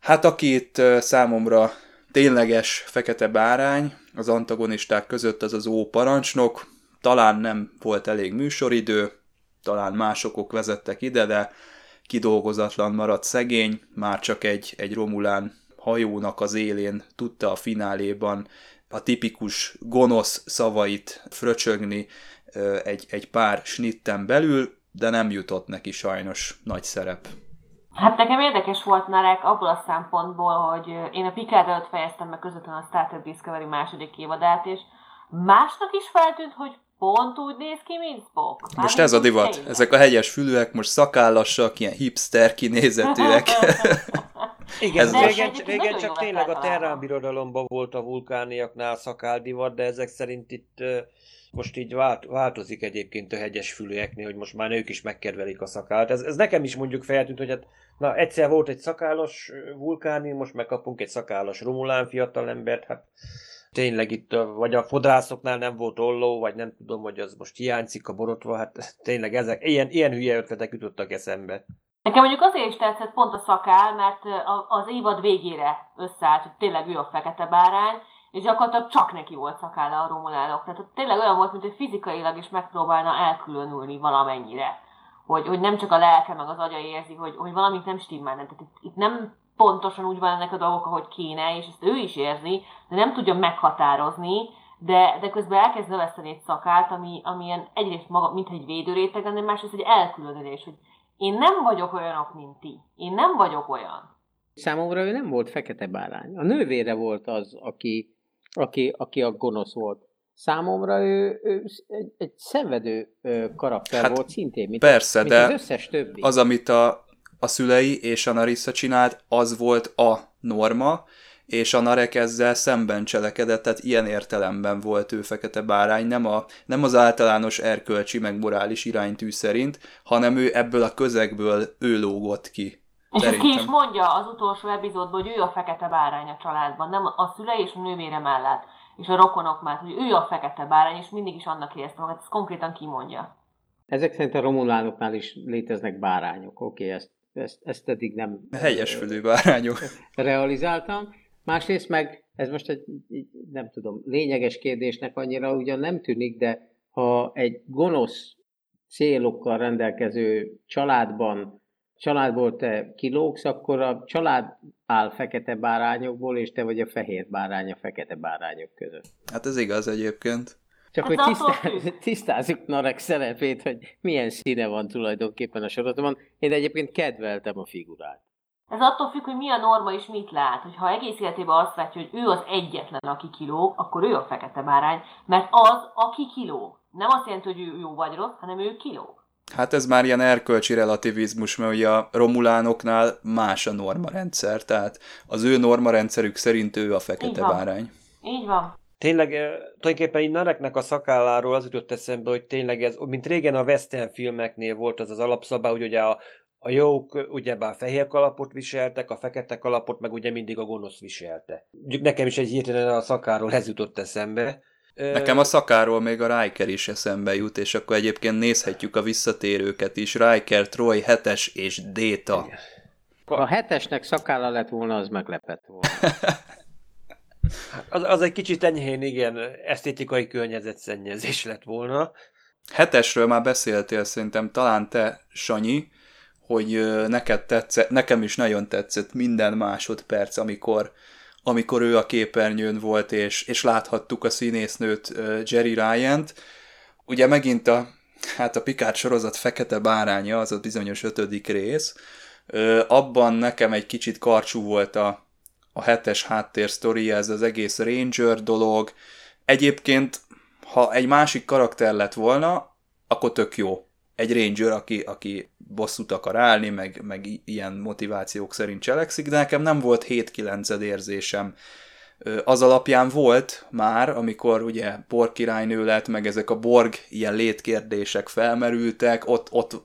Speaker 1: Hát aki itt számomra tényleges fekete bárány az antagonisták között az az ó parancsnok, talán nem volt elég műsoridő, talán másokok vezettek ide, de kidolgozatlan maradt szegény, már csak egy, egy Romulán hajónak az élén tudta a fináléban a tipikus gonosz szavait fröcsögni egy, egy pár snitten belül, de nem jutott neki sajnos nagy szerep.
Speaker 2: Hát nekem érdekes volt Narek abból a szempontból, hogy én a Picard előtt fejeztem be közvetlenül a Star Trek Discovery második évadát, és másnak is feltűnt, hogy pont úgy néz ki, mint Spock.
Speaker 1: Már most ez a divat. Tényleg. Ezek a hegyes fülűek most szakállassak, ilyen hipster kinézetűek. *laughs*
Speaker 4: Igen, ez régen, régen csak tényleg a Terrán birodalomban volt a vulkániaknál szakáldivat, de ezek szerint itt most így vált, változik egyébként a hegyes fülőeknél, hogy most már ők is megkedvelik a szakált. Ez, ez nekem is mondjuk feltűnt, hogy hát na egyszer volt egy szakállas vulkáni, most megkapunk egy szakállas romulán fiatalembert, hát tényleg itt, vagy a fodrászoknál nem volt olló, vagy nem tudom, hogy az most hiányzik a borotva, hát tényleg ezek, ilyen, ilyen hülye ötletek jutottak eszembe.
Speaker 2: Nekem mondjuk azért is tetszett pont a szakál, mert az évad végére összeállt, hogy tényleg ő a fekete bárány, és gyakorlatilag csak neki volt szakálla a romulánok. Tehát tényleg olyan volt, mint hogy fizikailag is megpróbálna elkülönülni valamennyire. Hogy, hogy nem csak a lelke meg az agya érzi, hogy, hogy valamit nem stimmel. Tehát itt, itt nem pontosan úgy van ennek a dolgok, ahogy kéne, és ezt ő is érzi, de nem tudja meghatározni, de, de közben elkezd növeszteni egy szakát, ami, ami ilyen egyrészt maga, mint egy védőréteg, de másrészt egy elkülönülés, hogy én nem vagyok olyanok, mint ti. Én nem vagyok olyan.
Speaker 3: Számomra ő nem volt fekete bárány. A nővére volt az, aki, aki, aki a gonosz volt. Számomra ő, ő egy, egy szenvedő karakter hát volt szintén, mint,
Speaker 1: persze,
Speaker 3: mint
Speaker 1: de
Speaker 3: az összes többi.
Speaker 1: Az, amit a, a szülei és a Narissa csinált, az volt a norma, és a Narek ezzel szemben cselekedett, tehát ilyen értelemben volt ő fekete bárány, nem, a, nem az általános erkölcsi meg morális iránytű szerint, hanem ő ebből a közegből ő lógott ki.
Speaker 2: És ezt ki is mondja az utolsó epizódban, hogy ő a fekete bárány a családban, nem a szülei és a nővére mellett, és a rokonok mellett, hogy ő a fekete bárány, és mindig is annak érezte magát, ezt konkrétan kimondja.
Speaker 3: Ezek szerint a romulánoknál is léteznek bárányok, oké, okay, ezt, ezt, ezt eddig nem...
Speaker 1: Helyes fülű bárányok. *laughs*
Speaker 3: Realizáltam. Másrészt meg, ez most egy, nem tudom, lényeges kérdésnek annyira ugyan nem tűnik, de ha egy gonosz célokkal rendelkező családban, családból te kilógsz, akkor a család áll fekete bárányokból, és te vagy a fehér bárány a fekete bárányok között.
Speaker 1: Hát ez igaz egyébként.
Speaker 3: Csak hogy tisztá, *laughs* tisztázzuk Narek szerepét, hogy milyen színe van tulajdonképpen a sorozatban. Én egyébként kedveltem a figurát.
Speaker 2: Ez attól függ, hogy mi a norma és mit lát. Hogy ha egész életében azt látja, hogy ő az egyetlen, aki kiló, akkor ő a fekete bárány, mert az, aki kiló. Nem azt jelenti, hogy ő jó vagy rossz, hanem ő kilóg.
Speaker 1: Hát ez már ilyen erkölcsi relativizmus, mert ugye a romulánoknál más a normarendszer, tehát az ő normarendszerük szerint ő a fekete
Speaker 2: Így van.
Speaker 1: bárány.
Speaker 2: Így van.
Speaker 4: Tényleg, tulajdonképpen így Nareknek a szakálláról az jutott eszembe, hogy tényleg ez, mint régen a western filmeknél volt az az alapszabály, hogy ugye a, a jók ugyebár fehér kalapot viseltek, a fekete kalapot meg ugye mindig a gonosz viselte. Mondjuk nekem is egy hirtelen a szakáról ez jutott eszembe.
Speaker 1: Nekem a szakáról még a Riker is eszembe jut, és akkor egyébként nézhetjük a visszatérőket is. Riker, Troy, Hetes és Déta.
Speaker 3: Ha a hetesnek szakálla lett volna, az meglepett volna. *laughs*
Speaker 4: Az, az egy kicsit enyhén, igen, esztétikai környezetszennyezés lett volna.
Speaker 1: Hetesről már beszéltél szerintem talán te, Sanyi, hogy neked tetszett, nekem is nagyon tetszett minden másodperc, amikor, amikor ő a képernyőn volt, és, és láthattuk a színésznőt Jerry Ryan-t. Ugye megint a, hát a Picard sorozat fekete báránya, az a bizonyos ötödik rész. Abban nekem egy kicsit karcsú volt a, a hetes háttérsztori, ez az egész Ranger dolog. Egyébként, ha egy másik karakter lett volna, akkor tök jó. Egy Ranger, aki, aki bosszút akar állni, meg, meg ilyen motivációk szerint cselekszik, de nekem nem volt 7-9 érzésem. Az alapján volt már, amikor ugye Borg királynő lett, meg ezek a Borg ilyen létkérdések felmerültek, ott, ott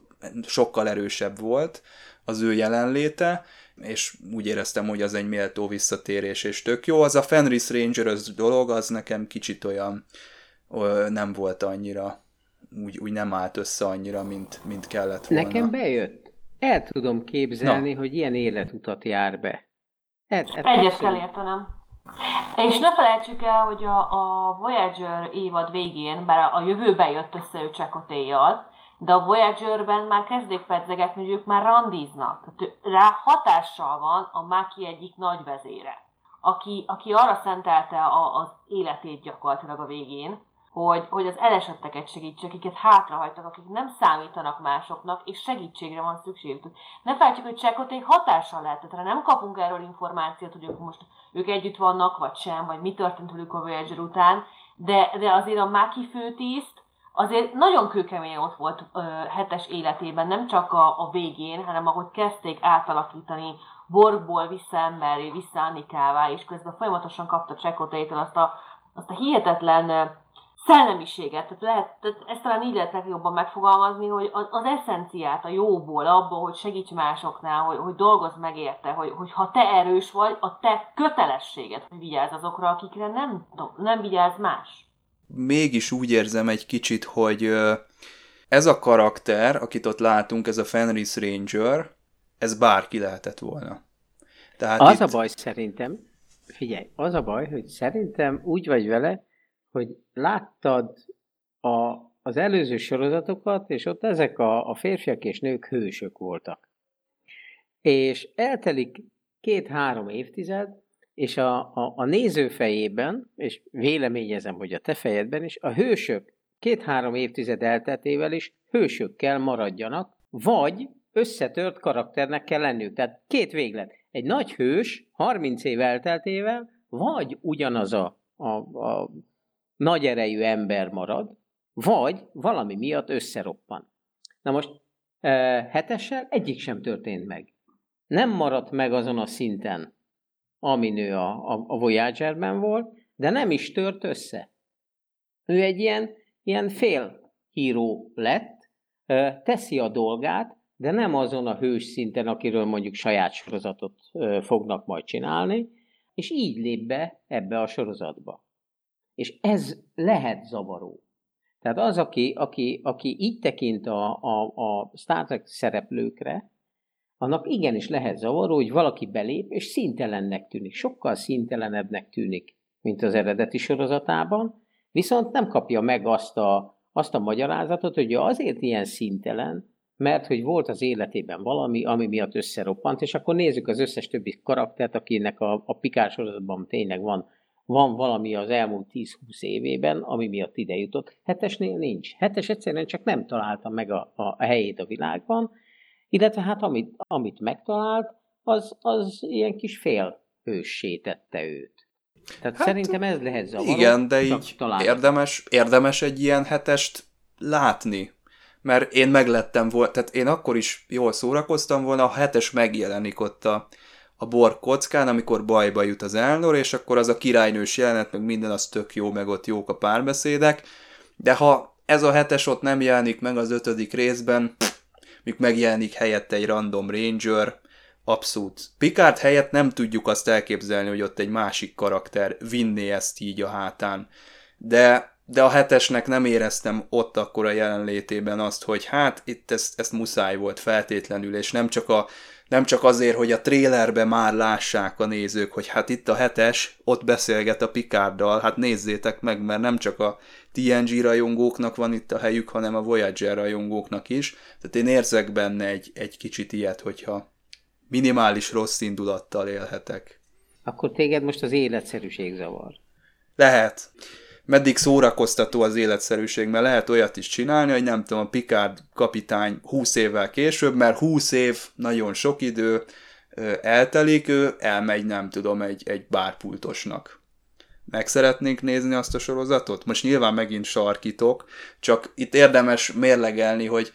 Speaker 1: sokkal erősebb volt az ő jelenléte, és úgy éreztem, hogy az egy méltó visszatérés, és tök jó. Az a Fenris Ranger az dolog, az nekem kicsit olyan ö, nem volt annyira, úgy, úgy nem állt össze annyira, mint, mint kellett volna.
Speaker 3: Nekem bejött. El tudom képzelni, hogy ilyen életutat jár be. Ez, ez
Speaker 2: Egyet kell értenem. És ne felejtsük el, hogy a, a Voyager évad végén, bár a, jövőben jött össze ő Csekotéjjal, de a Voyager-ben már kezdik pedzegetni, hogy ők már randíznak. Tehát rá hatással van a Maki egyik nagyvezére, aki, aki arra szentelte a, az életét gyakorlatilag a végén, hogy, hogy az elesetteket segítse, akiket hátrahagytak, akik nem számítanak másoknak, és segítségre van szükségük. Ne felejtsük, hogy Csekoték hatással lehet, tehát nem kapunk erről információt, hogy ők most ők együtt vannak, vagy sem, vagy mi történt velük a Voyager után, de, de azért a Maki főtiszt azért nagyon kőkeményen ott volt ö, hetes életében, nem csak a, a végén, hanem ahogy kezdték átalakítani Borgból vissza emberré, vissza Annikává, és közben folyamatosan kapta Csekotétől azt a, azt a hihetetlen ö, szellemiséget, tehát, lehet, tehát ezt talán így lehet legjobban megfogalmazni, hogy az, az eszenciát a jóból, abból, hogy segíts másoknál, hogy, hogy dolgozz meg érte, hogy, hogy ha te erős vagy, a te kötelességed, hogy vigyázz azokra, akikre nem, nem vigyáz más.
Speaker 1: Mégis úgy érzem egy kicsit, hogy ez a karakter, akit ott látunk, ez a Fenris Ranger, ez bárki lehetett volna. Tehát
Speaker 3: Az
Speaker 1: itt...
Speaker 3: a baj szerintem, figyelj, az a baj, hogy szerintem úgy vagy vele, hogy láttad a, az előző sorozatokat, és ott ezek a, a férfiak és nők hősök voltak. És eltelik két-három évtized, és a, a, a néző fejében, és véleményezem, hogy a te fejedben is, a hősök két-három évtized elteltével is hősökkel maradjanak, vagy összetört karakternek kell lenniük. Tehát két véglet. Egy nagy hős 30 év elteltével, vagy ugyanaz a, a, a nagy erejű ember marad, vagy valami miatt összeroppan. Na most eh, hetessel egyik sem történt meg. Nem maradt meg azon a szinten, amin ő a, a, a Voyagerben volt, de nem is tört össze. Ő egy ilyen, ilyen fél híró lett, teszi a dolgát, de nem azon a hős szinten, akiről mondjuk saját sorozatot fognak majd csinálni, és így lép be ebbe a sorozatba. És ez lehet zavaró. Tehát az, aki, aki, aki így tekint a, a, a Star Trek szereplőkre, annak igenis lehet zavaró, hogy valaki belép, és színtelennek tűnik. Sokkal színtelenebbnek tűnik, mint az eredeti sorozatában, viszont nem kapja meg azt a, azt a magyarázatot, hogy azért ilyen színtelen, mert hogy volt az életében valami, ami miatt összeroppant, és akkor nézzük az összes többi karaktert, akinek a, a Pikár sorozatban tényleg van van valami az elmúlt 10-20 évében, ami miatt ide jutott. Hetesnél nincs. Hetes egyszerűen csak nem találta meg a, a helyét a világban, illetve hát amit, amit megtalált, az, az ilyen kis fél hőssé tette őt. Tehát hát, szerintem ez lehet zavaró.
Speaker 1: Igen, de így talán... érdemes, érdemes egy ilyen hetest látni. Mert én meglettem volna, tehát én akkor is jól szórakoztam volna, a hetes megjelenik ott a, a bor kockán, amikor bajba jut az Elnor, és akkor az a királynős jelenet, meg minden az tök jó, meg ott jók a párbeszédek, de ha ez a hetes ott nem jelenik meg az ötödik részben, míg megjelenik helyette egy random ranger, abszolút. Picard helyett nem tudjuk azt elképzelni, hogy ott egy másik karakter vinné ezt így a hátán. De de a hetesnek nem éreztem ott akkor a jelenlétében azt, hogy hát itt ezt, ezt muszáj volt feltétlenül, és nem csak, a, nem csak azért, hogy a trélerbe már lássák a nézők, hogy hát itt a hetes, ott beszélget a Picarddal, hát nézzétek meg, mert nem csak a TNG rajongóknak van itt a helyük, hanem a Voyager rajongóknak is. Tehát én érzek benne egy, egy kicsit ilyet, hogyha minimális rossz indulattal élhetek.
Speaker 3: Akkor téged most az életszerűség zavar.
Speaker 1: Lehet meddig szórakoztató az életszerűség, mert lehet olyat is csinálni, hogy nem tudom, a Picard kapitány 20 évvel később, mert 20 év nagyon sok idő eltelik, ő elmegy, nem tudom, egy, egy bárpultosnak. Meg szeretnénk nézni azt a sorozatot? Most nyilván megint sarkítok, csak itt érdemes mérlegelni, hogy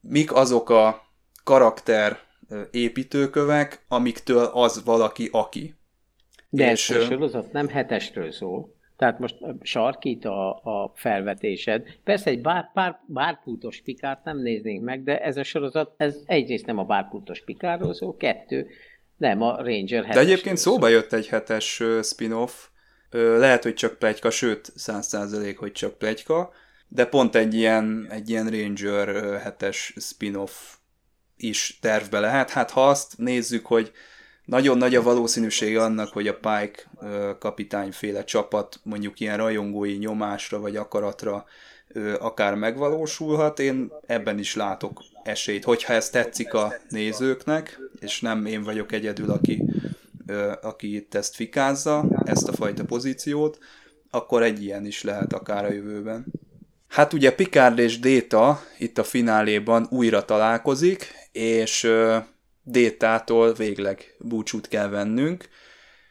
Speaker 1: mik azok a karakter építőkövek, amiktől az valaki aki.
Speaker 3: De és, ez a sorozat nem hetestről szól. Tehát most sarkít a, a felvetésed. Persze egy bár, bár, bárpultos pikárt nem néznénk meg, de ez a sorozat, ez egyrészt nem a bárpultos pikárról szól, kettő, nem a Ranger
Speaker 1: De egyébként szóba jött egy hetes spin-off, lehet, hogy csak plegyka, sőt, száz százalék, hogy csak plegyka, de pont egy ilyen, egy ilyen Ranger hetes spin-off is tervbe lehet. Hát ha azt nézzük, hogy nagyon nagy a valószínűség annak, hogy a Pike kapitányféle csapat mondjuk ilyen rajongói nyomásra vagy akaratra akár megvalósulhat. Én ebben is látok esélyt, hogyha ez tetszik a nézőknek, és nem én vagyok egyedül, aki, aki itt ezt fikázza, ezt a fajta pozíciót, akkor egy ilyen is lehet akár a jövőben. Hát ugye Picard és Data itt a fináléban újra találkozik, és Détától végleg búcsút kell vennünk.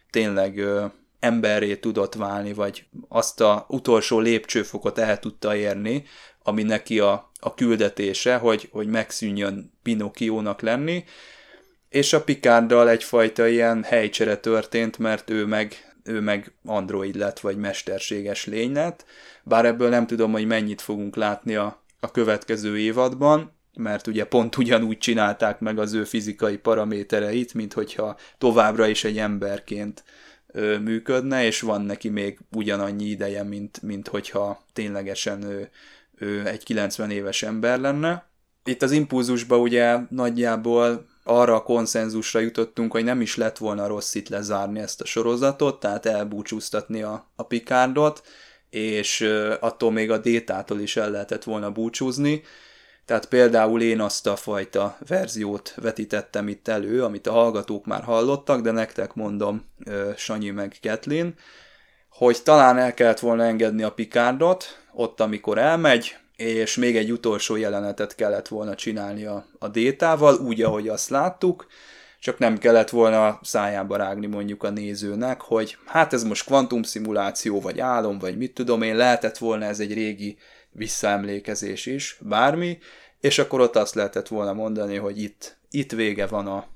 Speaker 1: Tényleg ö, emberré tudott válni, vagy azt a utolsó lépcsőfokot el tudta érni, ami neki a, a küldetése, hogy, hogy megszűnjön Pinokkiónak lenni, és a Picarddal egyfajta ilyen helycsere történt, mert ő meg, ő meg android lett, vagy mesterséges lény lett, bár ebből nem tudom, hogy mennyit fogunk látni a, a következő évadban, mert ugye pont ugyanúgy csinálták meg az ő fizikai paramétereit, mint hogyha továbbra is egy emberként ö, működne, és van neki még ugyanannyi ideje, mint, mint hogyha ténylegesen ő, ő egy 90 éves ember lenne. Itt az impulzusban ugye nagyjából arra a konszenzusra jutottunk, hogy nem is lett volna rossz itt lezárni ezt a sorozatot, tehát elbúcsúztatni a, a Picardot, és attól még a Détától is el lehetett volna búcsúzni, tehát például én azt a fajta verziót vetítettem itt elő, amit a hallgatók már hallottak, de nektek mondom Sanyi meg Ketlin, hogy talán el kellett volna engedni a Picardot, ott amikor elmegy, és még egy utolsó jelenetet kellett volna csinálni a, a détával, úgy, ahogy azt láttuk, csak nem kellett volna szájába rágni mondjuk a nézőnek, hogy hát ez most kvantumszimuláció, vagy álom, vagy mit tudom én, lehetett volna ez egy régi visszaemlékezés is, bármi, és akkor ott azt lehetett volna mondani, hogy itt, itt vége van a,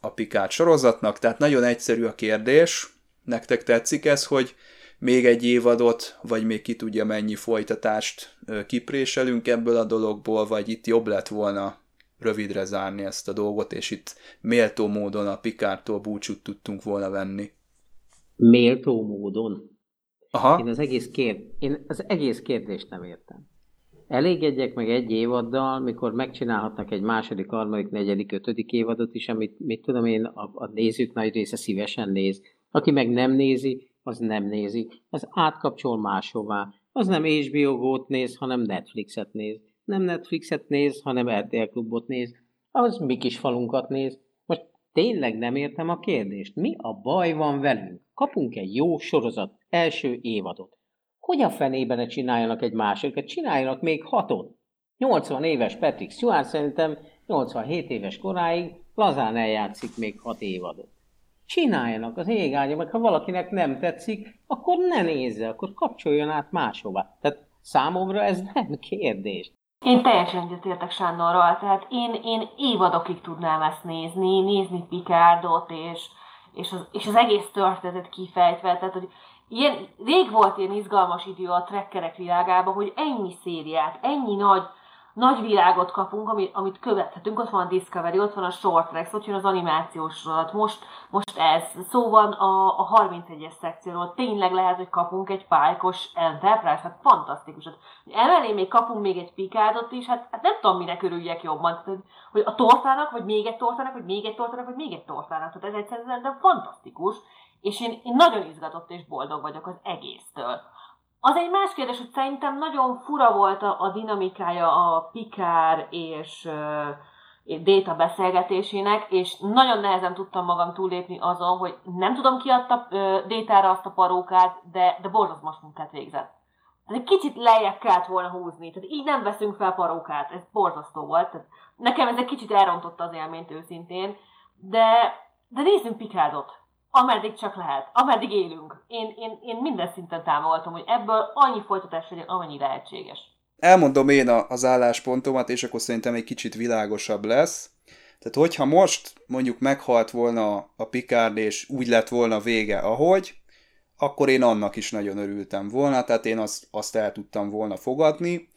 Speaker 1: a Pikát sorozatnak, tehát nagyon egyszerű a kérdés, nektek tetszik ez, hogy még egy évadot, vagy még ki tudja mennyi folytatást kipréselünk ebből a dologból, vagy itt jobb lett volna rövidre zárni ezt a dolgot, és itt méltó módon a Pikártól búcsút tudtunk volna venni.
Speaker 3: Méltó módon? Aha. Én az egész, kérd... Én az egész kérdést nem értem. Elégedjek meg egy évaddal, mikor megcsinálhatnak egy második, harmadik, negyedik, ötödik évadot is, amit mit tudom én, a, a nézők nagy része szívesen néz. Aki meg nem nézi, az nem nézi. Az átkapcsol máshová. Az nem HBO Go-t néz, hanem Netflixet néz. Nem Netflixet néz, hanem RTL Klubot néz. Az mi kis falunkat néz. Most tényleg nem értem a kérdést. Mi a baj van velünk? Kapunk egy jó sorozat, első évadot. Hogy a fenében ne csináljanak egy másikat? Csináljanak még hatot. 80 éves Patrick Stewart szerintem 87 éves koráig lazán eljátszik még hat évadot. csináljanak az ég meg ha valakinek nem tetszik, akkor ne nézze, akkor kapcsoljon át máshova. Tehát számomra ez nem kérdés.
Speaker 2: Én teljesen egyetértek Sándorral, tehát én, én évadokig tudnám ezt nézni, nézni Pikárdot, és, és, az, és az egész történetet kifejtve, tehát hogy ilyen, rég volt ilyen izgalmas idő a trekkerek világában, hogy ennyi szériát, ennyi nagy nagy világot kapunk, amit, amit követhetünk, ott van a Discovery, ott van a Short Tracks, ott jön az animációs sorozat, most, most ez, szó van a, a 31-es szekcióról, tényleg lehet, hogy kapunk egy pálykos Enterprise, hát fantasztikus. Hát, emellé még kapunk még egy pikádot is, hát, hát nem tudom, mire körüljek jobban, tehát, hogy a tortának, vagy még egy tortának, vagy még egy tortának, vagy még egy tortának, tehát ez egyszerűen fantasztikus, és én, én nagyon izgatott és boldog vagyok az egésztől. Az egy más kérdés, hogy szerintem nagyon fura volt a, a dinamikája a Pikár és uh, Déta beszélgetésének, és nagyon nehezen tudtam magam túlépni azon, hogy nem tudom ki adta uh, Détára azt a parókát, de, de borzasztó munkát végzett. Tehát egy kicsit lejjebb kellett volna húzni, tehát így nem veszünk fel parókát, ez borzasztó volt. Tehát nekem ez egy kicsit elrontotta az élményt őszintén, de, de nézzünk Pikádot ameddig csak lehet, ameddig élünk. Én, én, én minden szinten támogatom, hogy ebből annyi folytatás legyen, amennyi lehetséges.
Speaker 1: Elmondom én az álláspontomat, és akkor szerintem egy kicsit világosabb lesz. Tehát hogyha most mondjuk meghalt volna a Picard, és úgy lett volna vége, ahogy, akkor én annak is nagyon örültem volna, tehát én azt, azt el tudtam volna fogadni.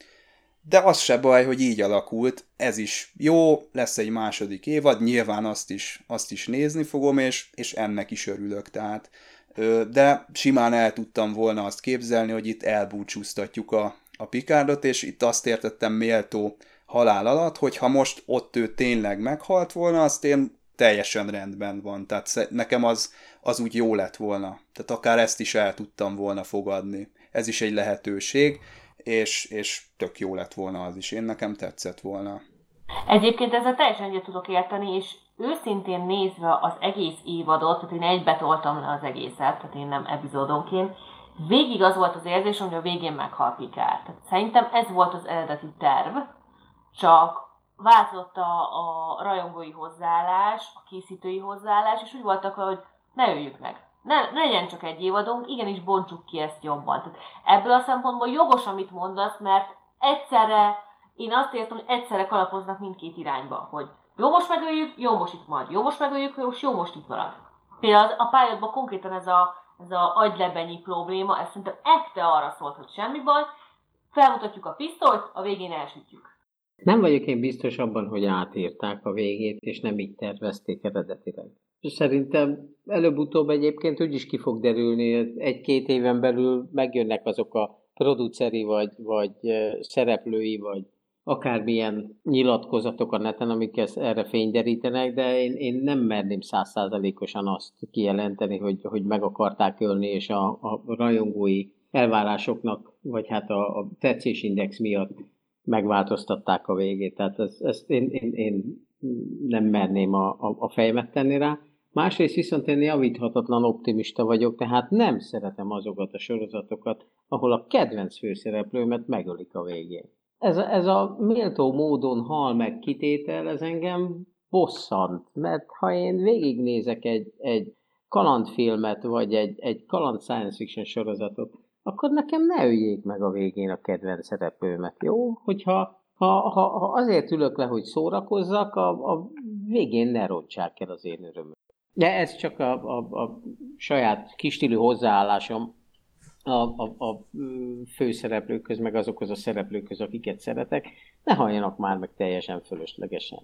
Speaker 1: De az se baj, hogy így alakult, ez is jó, lesz egy második évad, nyilván azt is, azt is nézni fogom, és, és ennek is örülök, tehát de simán el tudtam volna azt képzelni, hogy itt elbúcsúztatjuk a, a Pikárdot, és itt azt értettem méltó halál alatt, hogy ha most ott ő tényleg meghalt volna, azt én teljesen rendben van. Tehát nekem az, az úgy jó lett volna. Tehát akár ezt is el tudtam volna fogadni. Ez is egy lehetőség és, és tök jó lett volna az is. Én nekem tetszett volna.
Speaker 2: Egyébként ezzel teljesen egyet tudok érteni, és őszintén nézve az egész évadot, tehát én egybetoltam le az egészet, tehát én nem epizódonként, végig az volt az érzés, hogy a végén meghal Pikár. Tehát szerintem ez volt az eredeti terv, csak változott a, a rajongói hozzáállás, a készítői hozzáállás, és úgy voltak, hogy ne öljük meg ne, ne legyen csak egy évadunk, igenis bontsuk ki ezt jobban. Tehát ebből a szempontból jogos, amit mondasz, mert egyszerre, én azt értem, hogy egyszerre kalapoznak mindkét irányba, hogy jó most megöljük, jó most itt marad, jó most megöljük, jó, jó most itt marad. Például a pályadban konkrétan ez a, ez a agylebenyi probléma, ez szerintem ekte arra szólt, hogy semmi baj, felmutatjuk a pisztolyt, a végén elsütjük.
Speaker 3: Nem vagyok én biztos abban, hogy átírták a végét, és nem így tervezték eredetileg. Szerintem előbb-utóbb egyébként úgy is ki fog derülni, egy-két éven belül megjönnek azok a produceri, vagy, vagy szereplői, vagy akármilyen nyilatkozatok a neten, amik ezt erre fényderítenek, de én, én nem merném százszázalékosan azt kijelenteni, hogy, hogy meg akarták ölni, és a, a rajongói elvárásoknak, vagy hát a, a tetszésindex miatt megváltoztatták a végét. Tehát ezt, ezt én, én, én nem merném a, a, a fejemet tenni rá. Másrészt viszont én javíthatatlan optimista vagyok, tehát nem szeretem azokat a sorozatokat, ahol a kedvenc főszereplőmet megölik a végén. Ez ez a méltó módon hal meg kitétel, ez engem bosszant, mert ha én végignézek egy, egy kalandfilmet, vagy egy, egy kaland science fiction sorozatot, akkor nekem ne öljék meg a végén a kedvenc szereplőmet, jó? Hogyha ha, ha, ha azért ülök le, hogy szórakozzak, a, a végén ne rontsák el az én örömöm. De ez csak a, a, a saját kistílű hozzáállásom a, a, a főszereplőköz, meg azokhoz a szereplőköz, akiket szeretek. Ne halljanak már meg teljesen fölöslegesen.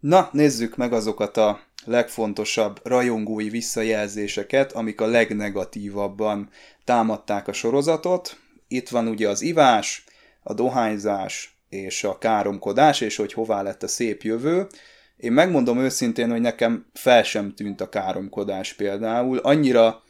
Speaker 1: Na, nézzük meg azokat a legfontosabb rajongói visszajelzéseket, amik a legnegatívabban támadták a sorozatot. Itt van ugye az ivás, a dohányzás és a káromkodás, és hogy hová lett a szép jövő. Én megmondom őszintén, hogy nekem fel sem tűnt a káromkodás például. Annyira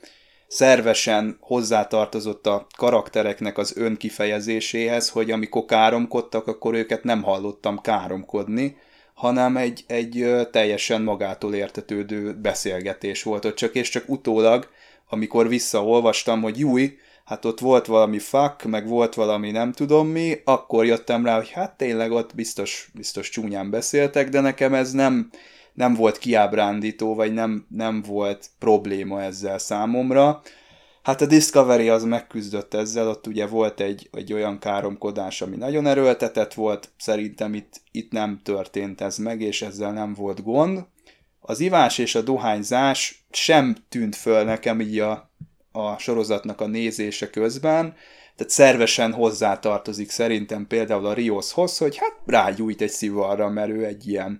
Speaker 1: szervesen hozzátartozott a karaktereknek az önkifejezéséhez, hogy amikor káromkodtak, akkor őket nem hallottam káromkodni, hanem egy, egy teljesen magától értetődő beszélgetés volt ott csak, és csak utólag, amikor visszaolvastam, hogy júj, hát ott volt valami fuck, meg volt valami nem tudom mi, akkor jöttem rá, hogy hát tényleg ott biztos, biztos csúnyán beszéltek, de nekem ez nem, nem volt kiábrándító, vagy nem, nem volt probléma ezzel számomra. Hát a Discovery az megküzdött ezzel, ott ugye volt egy, egy olyan káromkodás, ami nagyon erőltetett volt, szerintem itt, itt nem történt ez meg, és ezzel nem volt gond. Az ivás és a dohányzás sem tűnt föl nekem így a, a sorozatnak a nézése közben, tehát szervesen hozzátartozik szerintem például a Rioshoz, hogy hát rágyújt egy szivarra, mert ő egy ilyen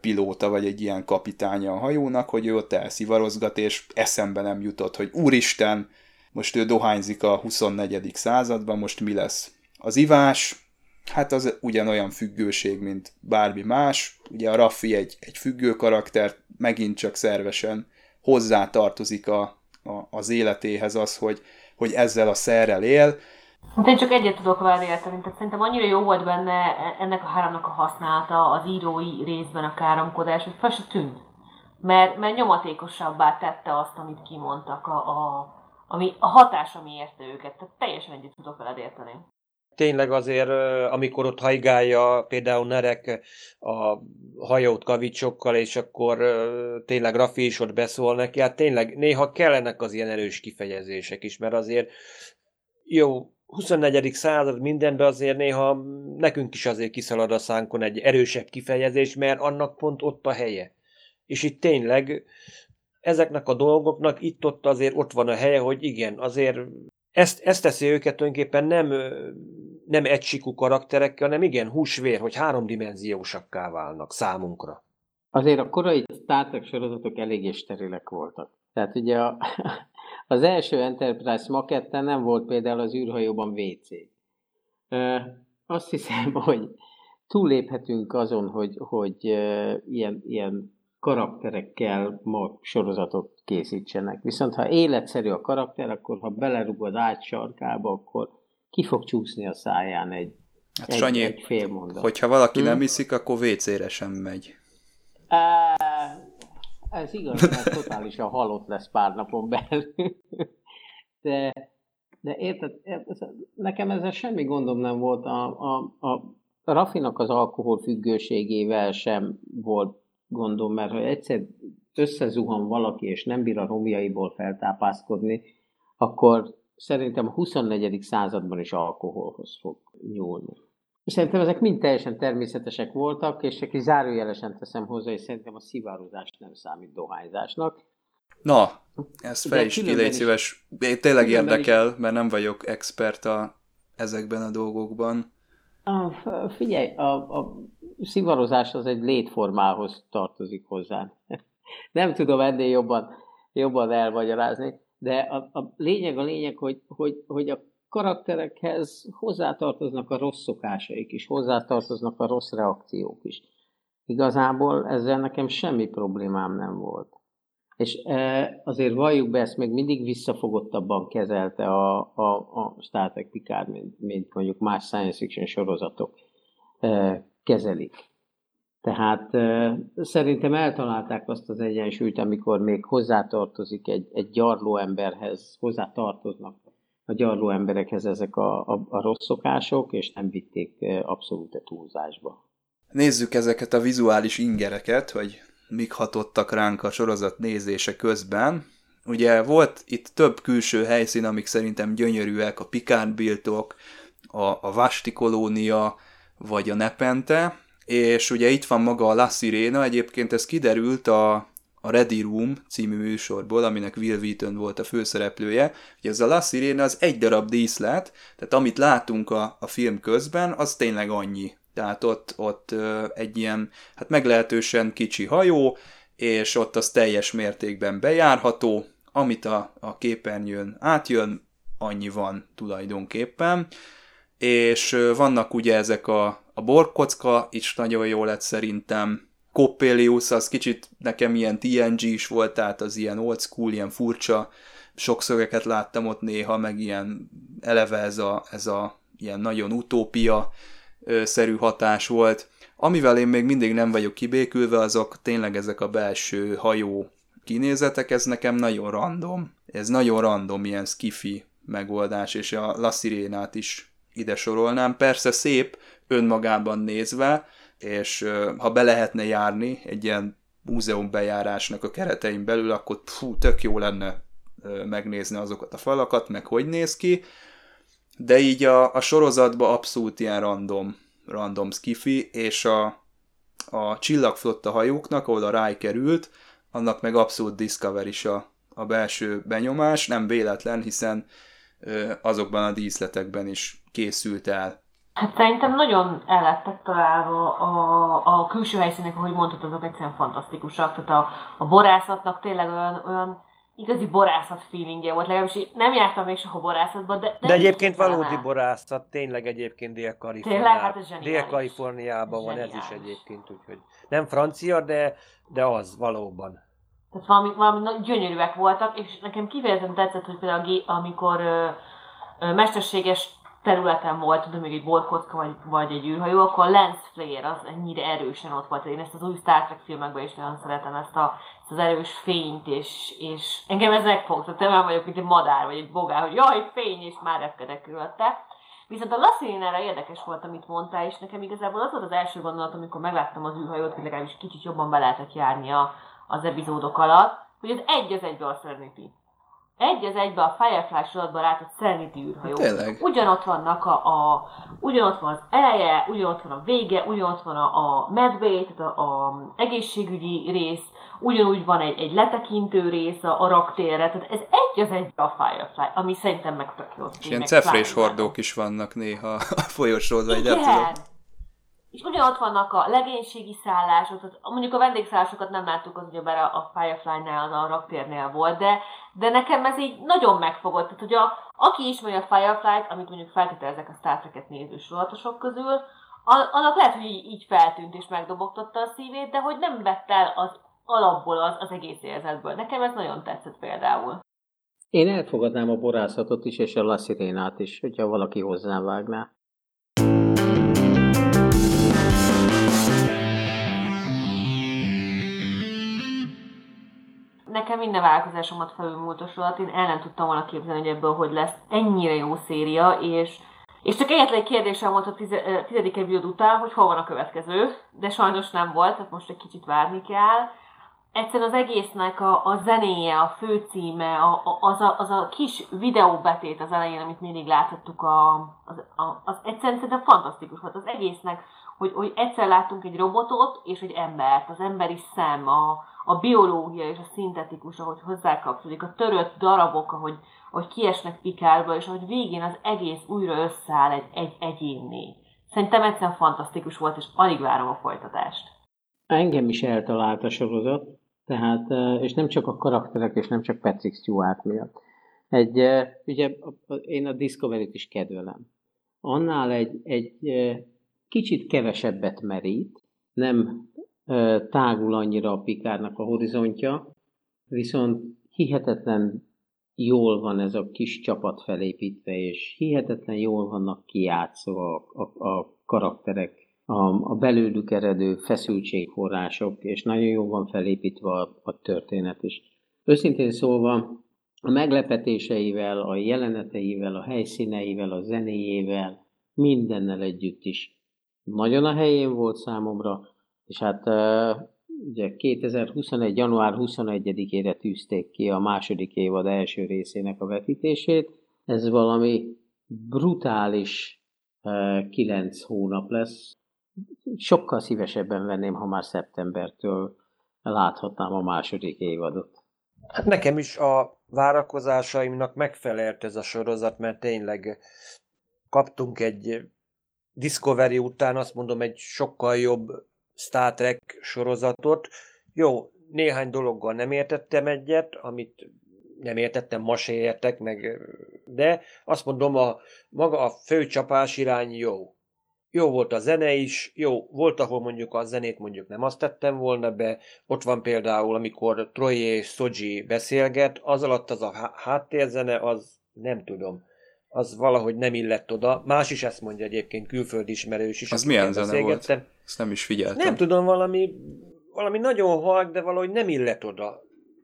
Speaker 1: pilóta, vagy egy ilyen kapitánya a hajónak, hogy ő ott elszivarozgat, és eszembe nem jutott, hogy úristen, most ő dohányzik a 24. században, most mi lesz? Az ivás, hát az ugyanolyan függőség, mint bármi más. Ugye a Raffi egy, egy függő karakter, megint csak szervesen hozzá tartozik a, a, az életéhez az, hogy, hogy ezzel a szerrel él.
Speaker 2: Hát én csak egyet tudok vele érteni, tehát szerintem annyira jó volt benne ennek a háromnak a használata, az írói részben a káromkodás, hogy fel se tűnt. Mert, mert nyomatékosabbá tette azt, amit kimondtak, a, a, ami, a hatás, ami érte őket. Tehát teljesen egyet tudok veled érteni
Speaker 4: tényleg azért, amikor ott hajgálja például Nerek a hajót kavicsokkal, és akkor tényleg Rafi is ott beszól neki, hát tényleg néha kellenek az ilyen erős kifejezések is, mert azért jó, 24. század mindenben azért néha nekünk is azért kiszalad a szánkon egy erősebb kifejezés, mert annak pont ott a helye. És itt tényleg ezeknek a dolgoknak itt-ott azért ott van a helye, hogy igen, azért ezt, ezt teszi őket tulajdonképpen nem, nem egysikú karakterekkel, hanem igen, húsvér, hogy háromdimenziósakká válnak számunkra.
Speaker 3: Azért a korai Star Trek sorozatok eléggé sterilek voltak. Tehát ugye a, *laughs* az első Enterprise maketten nem volt például az űrhajóban WC. Azt hiszem, *laughs* hogy túléphetünk azon, hogy, hogy ilyen, ilyen karakterekkel ma sorozatot készítsenek. Viszont ha életszerű a karakter, akkor ha belerugod át sarkába, akkor ki fog csúszni a száján egy,
Speaker 1: hát egy, Sanyi, egy fél mondat. Hogyha valaki hmm? nem iszik, akkor WC-re sem megy.
Speaker 3: ez igaz, mert totálisan halott lesz pár napon belül. De, de érted, nekem ezzel semmi gondom nem volt. A, a, a Rafinak az alkohol függőségével sem volt gondom, mert ha egyszer összezuhan valaki, és nem bír a romjaiból feltápászkodni, akkor szerintem a 24. században is alkoholhoz fog nyúlni. Szerintem ezek mind teljesen természetesek voltak, és csak zárójelesen teszem hozzá, és szerintem a szivározás nem számít dohányzásnak.
Speaker 1: Na, ezt fel is ki, légy szíves. Tényleg érdekel, mert nem vagyok expert a, ezekben a dolgokban.
Speaker 3: A, figyelj, a, a szivarozás az egy létformához tartozik hozzá. *laughs* Nem tudom ennél jobban, jobban elmagyarázni, de a, a lényeg a lényeg, hogy, hogy, hogy a karakterekhez hozzátartoznak a rossz szokásaik is, hozzátartoznak a rossz reakciók is. Igazából ezzel nekem semmi problémám nem volt. És e, azért valljuk be, ezt még mindig visszafogottabban kezelte a, a, a Star Trek Picard, mint, mint mondjuk más science fiction sorozatok e, kezelik. Tehát szerintem eltalálták azt az egyensúlyt, amikor még hozzátartozik egy, egy gyarló emberhez, hozzátartoznak a gyarló emberekhez ezek a, a, a rossz szokások, és nem vitték abszolút a túlzásba.
Speaker 1: Nézzük ezeket a vizuális ingereket, hogy mik hatottak ránk a sorozat nézése közben. Ugye volt itt több külső helyszín, amik szerintem gyönyörűek, a Picard Biltok, a, a Vasti kolónia, vagy a Nepente, és ugye itt van maga a La Sirena, egyébként ez kiderült a, a Ready Room című műsorból, aminek Will Wheaton volt a főszereplője. Ugye ez a La Sirena az egy darab díszlet, tehát amit látunk a, a film közben, az tényleg annyi. Tehát ott, ott egy ilyen, hát meglehetősen kicsi hajó, és ott az teljes mértékben bejárható, amit a, a képernyőn átjön, annyi van tulajdonképpen. És vannak ugye ezek a, a borkocka, is nagyon jó lett szerintem. Coppelius, az kicsit nekem ilyen TNG is volt, tehát az ilyen old school, ilyen furcsa sokszoreket láttam ott néha, meg ilyen eleve ez a, ez a ilyen nagyon utópia szerű hatás volt. Amivel én még mindig nem vagyok kibékülve, azok tényleg ezek a belső hajó kinézetek, ez nekem nagyon random. Ez nagyon random ilyen skifi megoldás, és a La Sirenát is ide sorolnám. Persze szép önmagában nézve, és ha be lehetne járni egy ilyen múzeum bejárásnak a keretein belül, akkor fú, tök jó lenne megnézni azokat a falakat, meg hogy néz ki, de így a, a sorozatban abszolút ilyen random, random skifi, és a, a csillagflotta hajóknak, ahol a Rai került, annak meg abszolút Discover is a, a belső benyomás, nem véletlen, hiszen azokban a díszletekben is készült el.
Speaker 2: Hát szerintem nagyon el lettek találva a, a külső helyszínek, ahogy mondtad, azok egyszerűen fantasztikusak. Tehát a, a borászatnak tényleg olyan, olyan igazi borászat feelingje volt, legalábbis nem jártam még soha borászatba, de...
Speaker 4: De, de egyébként valódi borászat, tényleg egyébként Dél-Kaliforniában.
Speaker 2: Hát
Speaker 4: Dél-Kaliforniában van ez is egyébként, úgyhogy nem francia, de, de az valóban.
Speaker 2: Tehát valami, valami gyönyörűek voltak, és nekem kifejezetten tetszett, hogy például amikor ö, ö, mesterséges területen volt, tudom, még egy borkocka vagy, vagy egy űrhajó, akkor lens flare az ennyire erősen ott volt. Én ezt az új Star Trek filmekben is nagyon szeretem, ezt, a, ezt az erős fényt, és, és engem ez megfogta. Te vagyok, mint egy madár, vagy egy bogár, hogy jaj, fény, és már repkedek körülötte. Viszont a Lasszinénára érdekes volt, amit mondtál, és nekem igazából az volt az első gondolat, amikor megláttam az űrhajót, hogy legalábbis kicsit jobban be lehetett járni a, az epizódok alatt, hogy ez egy az egybe a Serenity egy az egybe a Firefly sorozatban látott Serenity űrhajó.
Speaker 1: Tényleg?
Speaker 2: Ugyanott vannak a, a, ugyanott van az eleje, ugyanott van a vége, ugyanott van a, a medbay, tehát a, a egészségügyi rész, ugyanúgy van egy, egy letekintő rész a, a raktérre, tehát ez egy az egybe a Firefly, ami szerintem meg tök jó.
Speaker 1: És ilyen cefrés hordók is vannak néha a folyosódva,
Speaker 2: így és ugyanott vannak a legénységi szállások, tehát mondjuk a vendégszállásokat nem láttuk, az ugyebár a Firefly-nál, a raktérnél volt, de, de nekem ez így nagyon megfogott. Tehát, hogy a, aki ismeri a Firefly-t, amit mondjuk feltételezek a Star Trek-et néző sorozatosok közül, annak lehet, hogy így, feltűnt és megdobogtatta a szívét, de hogy nem vett el az alapból az, az egész érzetből. Nekem ez nagyon tetszett például.
Speaker 3: Én elfogadnám a borászatot is, és a La Sirenát is, hogyha valaki hozzám
Speaker 2: nekem minden vállalkozásomat felülmúlt a sorot, én el nem tudtam volna képzelni, hogy ebből hogy lesz ennyire jó széria, és és csak egyetlen egy kérdésem volt a tize, tizedik epizód után, hogy hol van a következő, de sajnos nem volt, tehát most egy kicsit várni kell. Egyszerűen az egésznek a, a zenéje, a főcíme, a, a, az, a, az a kis videóbetét az elején, amit mindig láthattuk, a, az, a, az egyszerűen szerintem fantasztikus volt az egésznek, hogy, hogy egyszer láttunk egy robotot és egy embert, az emberi szem, a, a biológia és a szintetikus, ahogy hozzákapcsolódik, a törött darabok, ahogy, ahogy kiesnek pikárba, és ahogy végén az egész újra összeáll egy, egy egyénné. Szerintem egyszerűen fantasztikus volt, és alig várom a folytatást.
Speaker 3: Engem is eltalált a sorozat, tehát, és nem csak a karakterek, és nem csak Patrick Stewart miatt. Egy, ugye én a Discovery-t is kedvelem. Annál egy, egy kicsit kevesebbet merít, nem tágul annyira a Pikárnak a horizontja, viszont hihetetlen jól van ez a kis csapat felépítve, és hihetetlen jól vannak kijátszva a, a, a karakterek, a, a belőlük eredő feszültségforrások, és nagyon jól van felépítve a, a történet is. Őszintén szólva, a meglepetéseivel, a jeleneteivel, a helyszíneivel, a zenéjével, mindennel együtt is nagyon a helyén volt számomra, és hát ugye 2021. január 21-ére tűzték ki a második évad első részének a vetítését. Ez valami brutális 9 hónap lesz. Sokkal szívesebben venném, ha már szeptembertől láthatnám a második évadot.
Speaker 4: Hát nekem is a várakozásaimnak megfelelt ez a sorozat, mert tényleg kaptunk egy Discovery után azt mondom egy sokkal jobb Star Trek sorozatot. Jó, néhány dologgal nem értettem egyet, amit nem értettem, ma se értek meg, de azt mondom, a maga a főcsapás irány jó. Jó volt a zene is, jó, volt, ahol mondjuk a zenét mondjuk nem azt tettem volna be, ott van például, amikor Troy és Soji beszélget, az alatt az a háttérzene, az nem tudom az valahogy nem illett oda. Más is ezt mondja egyébként, külföldi ismerős is.
Speaker 1: Az milyen zene volt? Ezt nem is figyeltem.
Speaker 4: Nem tudom, valami, valami nagyon halk, de valahogy nem illet oda.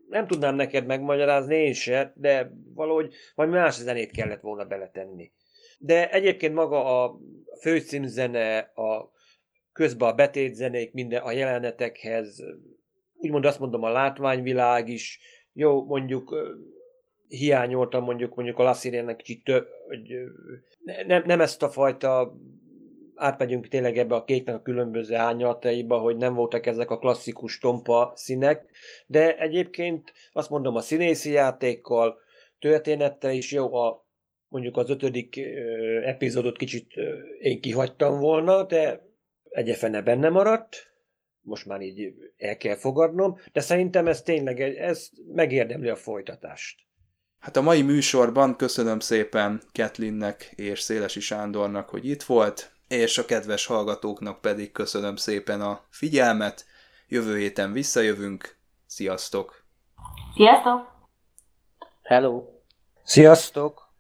Speaker 4: Nem tudnám neked megmagyarázni én se, de valahogy valami más zenét kellett volna beletenni. De egyébként maga a főszínzene, a közben a betétzenék, minden a jelenetekhez úgymond azt mondom, a látványvilág is, jó, mondjuk hiányoltam mondjuk mondjuk a Lassiriennek kicsit több, hogy nem, nem ezt a fajta átmegyünk tényleg ebbe a kéknek a különböző árnyalataiba, hogy nem voltak ezek a klasszikus tompa színek, de egyébként azt mondom a színészi játékkal, történettel is jó, a, mondjuk az ötödik epizódot kicsit én kihagytam volna, de egyefene benne maradt, most már így el kell fogadnom, de szerintem ez tényleg, ez megérdemli a folytatást.
Speaker 1: Hát a mai műsorban köszönöm szépen Ketlinnek és Szélesi Sándornak, hogy itt volt, és a kedves hallgatóknak pedig köszönöm szépen a figyelmet. Jövő héten visszajövünk. Sziasztok!
Speaker 2: Sziasztok!
Speaker 3: Hello!
Speaker 4: Sziasztok!